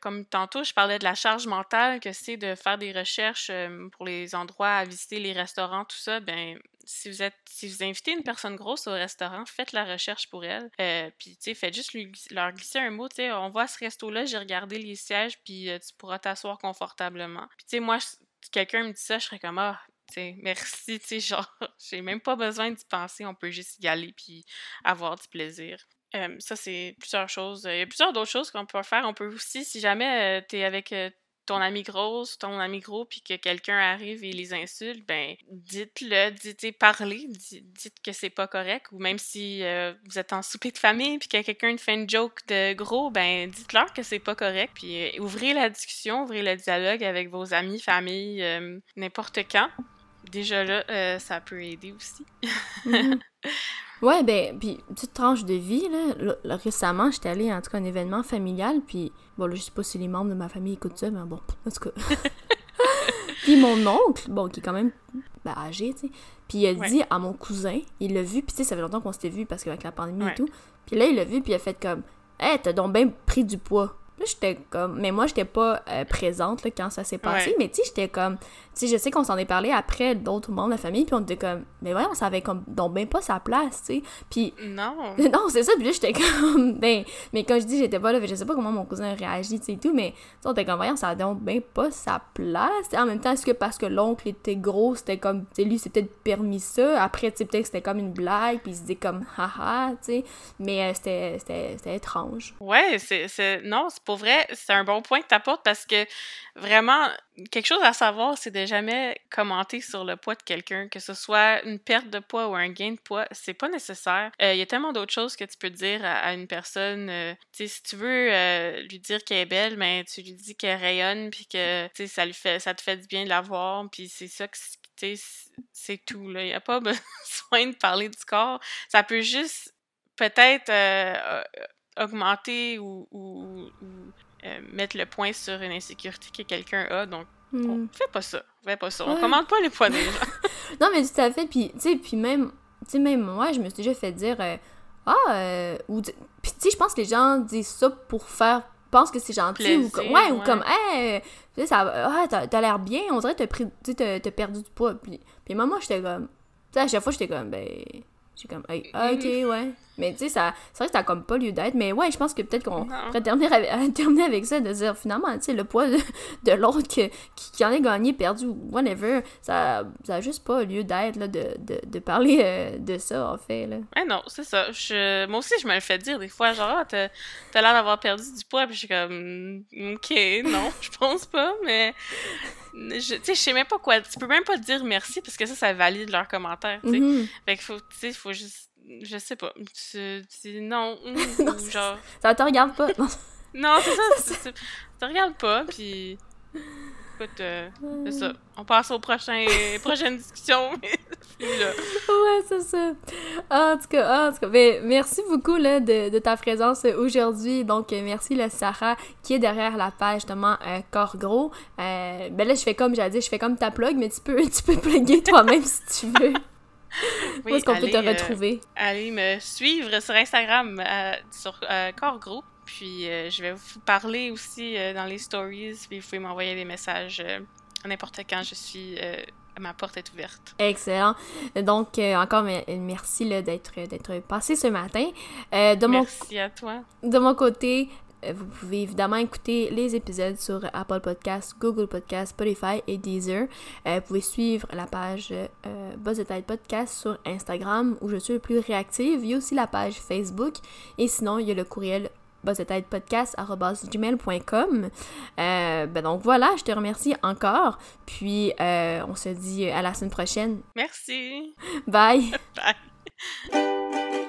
Speaker 2: comme tantôt, je parlais de la charge mentale que c'est de faire des recherches pour les endroits à visiter, les restaurants, tout ça. Ben, si vous êtes, si vous invitez une personne grosse au restaurant, faites la recherche pour elle. Puis, tu sais, faites juste leur glisser un mot. Tu sais, on voit ce resto-là, j'ai regardé les sièges, puis tu pourras t'asseoir confortablement. Puis, tu sais, moi, quelqu'un me dit ça, je serais comme ah, merci, tu sais, genre, j'ai même pas besoin d'y penser, on peut juste y aller puis avoir du plaisir. ça, c'est plusieurs choses. Il y a plusieurs d'autres choses qu'on peut faire. On peut aussi, si jamais tu es avec ton ami grosse, ton ami gros, puis que quelqu'un arrive et les insulte, ben dites-le, dites parlez, dites que c'est pas correct, ou même si euh, vous êtes en souper de famille puis que quelqu'un fait une joke de gros, ben dites-leur que c'est pas correct, puis euh, ouvrez la discussion, ouvrez le dialogue avec vos amis, famille, euh, n'importe quand. Déjà là, ça peut aider aussi.
Speaker 1: Mhm. Ouais, ben, puis petite tranche de vie, là, récemment, j'étais allée en tout cas à un événement familial, puis bon, là, je sais pas si les membres de ma famille écoutent ça, mais bon, en tout cas. puis mon oncle, bon, qui est quand même ben, âgé, tu sais, puis il a dit à mon cousin, il l'a vu, puis tu sais, ça fait longtemps qu'on s'était vu parce qu'avec la pandémie et tout, puis là, il l'a vu, puis il a fait comme, hé, t'as donc bien pris du poids. Là, j'étais comme. Mais moi, j'étais pas euh, présente là, quand ça s'est passé. Mais tu sais, j'étais comme. Tu sais, je sais qu'on s'en est parlé après d'autres membres de la famille. Puis on était comme. Mais voyons, ça avait comme. Donc, ben pas sa place, tu sais. Puis.
Speaker 2: Non.
Speaker 1: Non, c'est ça. Puis là, j'étais comme. Ben. Mais quand je dis j'étais pas là, je sais pas comment mon cousin a réagi, tu sais, tout. Mais on était comme. Voyons, ça avait donc ben pas sa place. en même temps, est-ce que parce que l'oncle était gros, c'était comme. Tu sais, lui, c'était permis ça. Après, tu sais, peut-être que c'était comme une blague. Puis il se dit comme. Haha, tu sais. Mais euh, c'était c'était étrange.
Speaker 2: Ouais, c'est. Non, c'est pour vrai. C'est un bon point que tu apportes parce que vraiment, quelque chose à savoir, c'est de jamais commenter sur le poids de quelqu'un, que ce soit une perte de poids ou un gain de poids, c'est pas nécessaire. Euh, il y a tellement d'autres choses que tu peux dire à, une personne. Euh, si tu veux euh, lui dire qu'elle est belle, mais ben, tu lui dis qu'elle rayonne, puis que ça lui fait, ça te fait du bien de la voir, puis c'est ça que c'est tout. Il n'y a pas besoin de parler du corps. Ça peut juste peut-être augmenter ou euh, mettre le point sur une insécurité que quelqu'un a. Donc, on hmm. fait pas ça. Fais pas ça. On commande pas les poids des gens.
Speaker 1: non, mais tout à fait. Puis, tu sais, puis même, tu sais, même moi, je me suis déjà fait dire euh, Ah, euh, ou. Puis, tu sais, je pense que les gens disent ça pour faire. Pensent que c'est gentil ou comme. Ouais, ou comme, hey, tu sais, ça. Ah, t'as l'air bien. On dirait que t'as pris. Tu sais, t'as perdu du poids. Puis, puis moi, j'étais comme. Tu sais, à chaque fois, j'étais comme, ben. J'ai comme, hey, ok, ouais. Mais tu sais, ça, c'est vrai que ça n'a comme pas lieu d'être. Mais ouais, je pense que peut-être qu'on pourrait terminer avec, terminer avec ça, de dire finalement, tu sais, le poids de, l'autre qui, qui, en est gagné, perdu ou whatever, ça n'a juste pas lieu d'être de, de, de, parler euh, de ça, en fait. Là.
Speaker 2: Ouais, non, c'est ça. Je, moi aussi, je me le fais dire des fois, genre, ah, t'as, as, l'air d'avoir perdu du poids, puis je suis comme, ok, non, je pense pas, mais. Je, tu sais, je sais même pas quoi. Tu peux même pas dire merci parce que ça, ça valide leurs commentaires, tu sais. Mm-hmm. Fait qu'il faut, tu sais, faut juste je sais pas. Tu, non. non genre...
Speaker 1: Ça te regarde pas.
Speaker 2: non, c'est ça. ça te regarde pas, puis. Écoute, euh, c'est ça. On passe aux prochain, prochaines discussions.
Speaker 1: ouais, c'est ça. En tout cas, en tout cas ben, merci beaucoup là, de, de ta présence aujourd'hui. Donc, merci le Sarah qui est derrière la page justement euh, Corps Gros. Euh, ben là, je fais comme j'ai dit, je fais comme ta plug, mais tu peux, tu peux plugger toi-même si tu veux. Oui, Où est-ce qu'on peut te euh, retrouver?
Speaker 2: allez me suivre sur Instagram, euh, sur euh, Corps Group. Puis je vais vous parler aussi dans les stories. Puis vous pouvez m'envoyer des messages n'importe quand. Je suis ma porte est ouverte.
Speaker 1: Excellent. Donc, encore merci d'être passé ce matin. de
Speaker 2: merci à toi.
Speaker 1: De mon côté, euh, vous pouvez évidemment écouter les épisodes sur Apple Podcasts, Google Podcasts, Spotify et Deezer. Euh, vous pouvez suivre la page euh, Buzz Podcast sur Instagram où je suis le plus réactive. Il y a aussi la page Facebook et sinon il y a le courriel buzzetidepodcast.gmail.com euh, ben donc voilà, je te remercie encore. Puis on se dit à la semaine prochaine.
Speaker 2: Merci.
Speaker 1: Bye.
Speaker 2: Bye.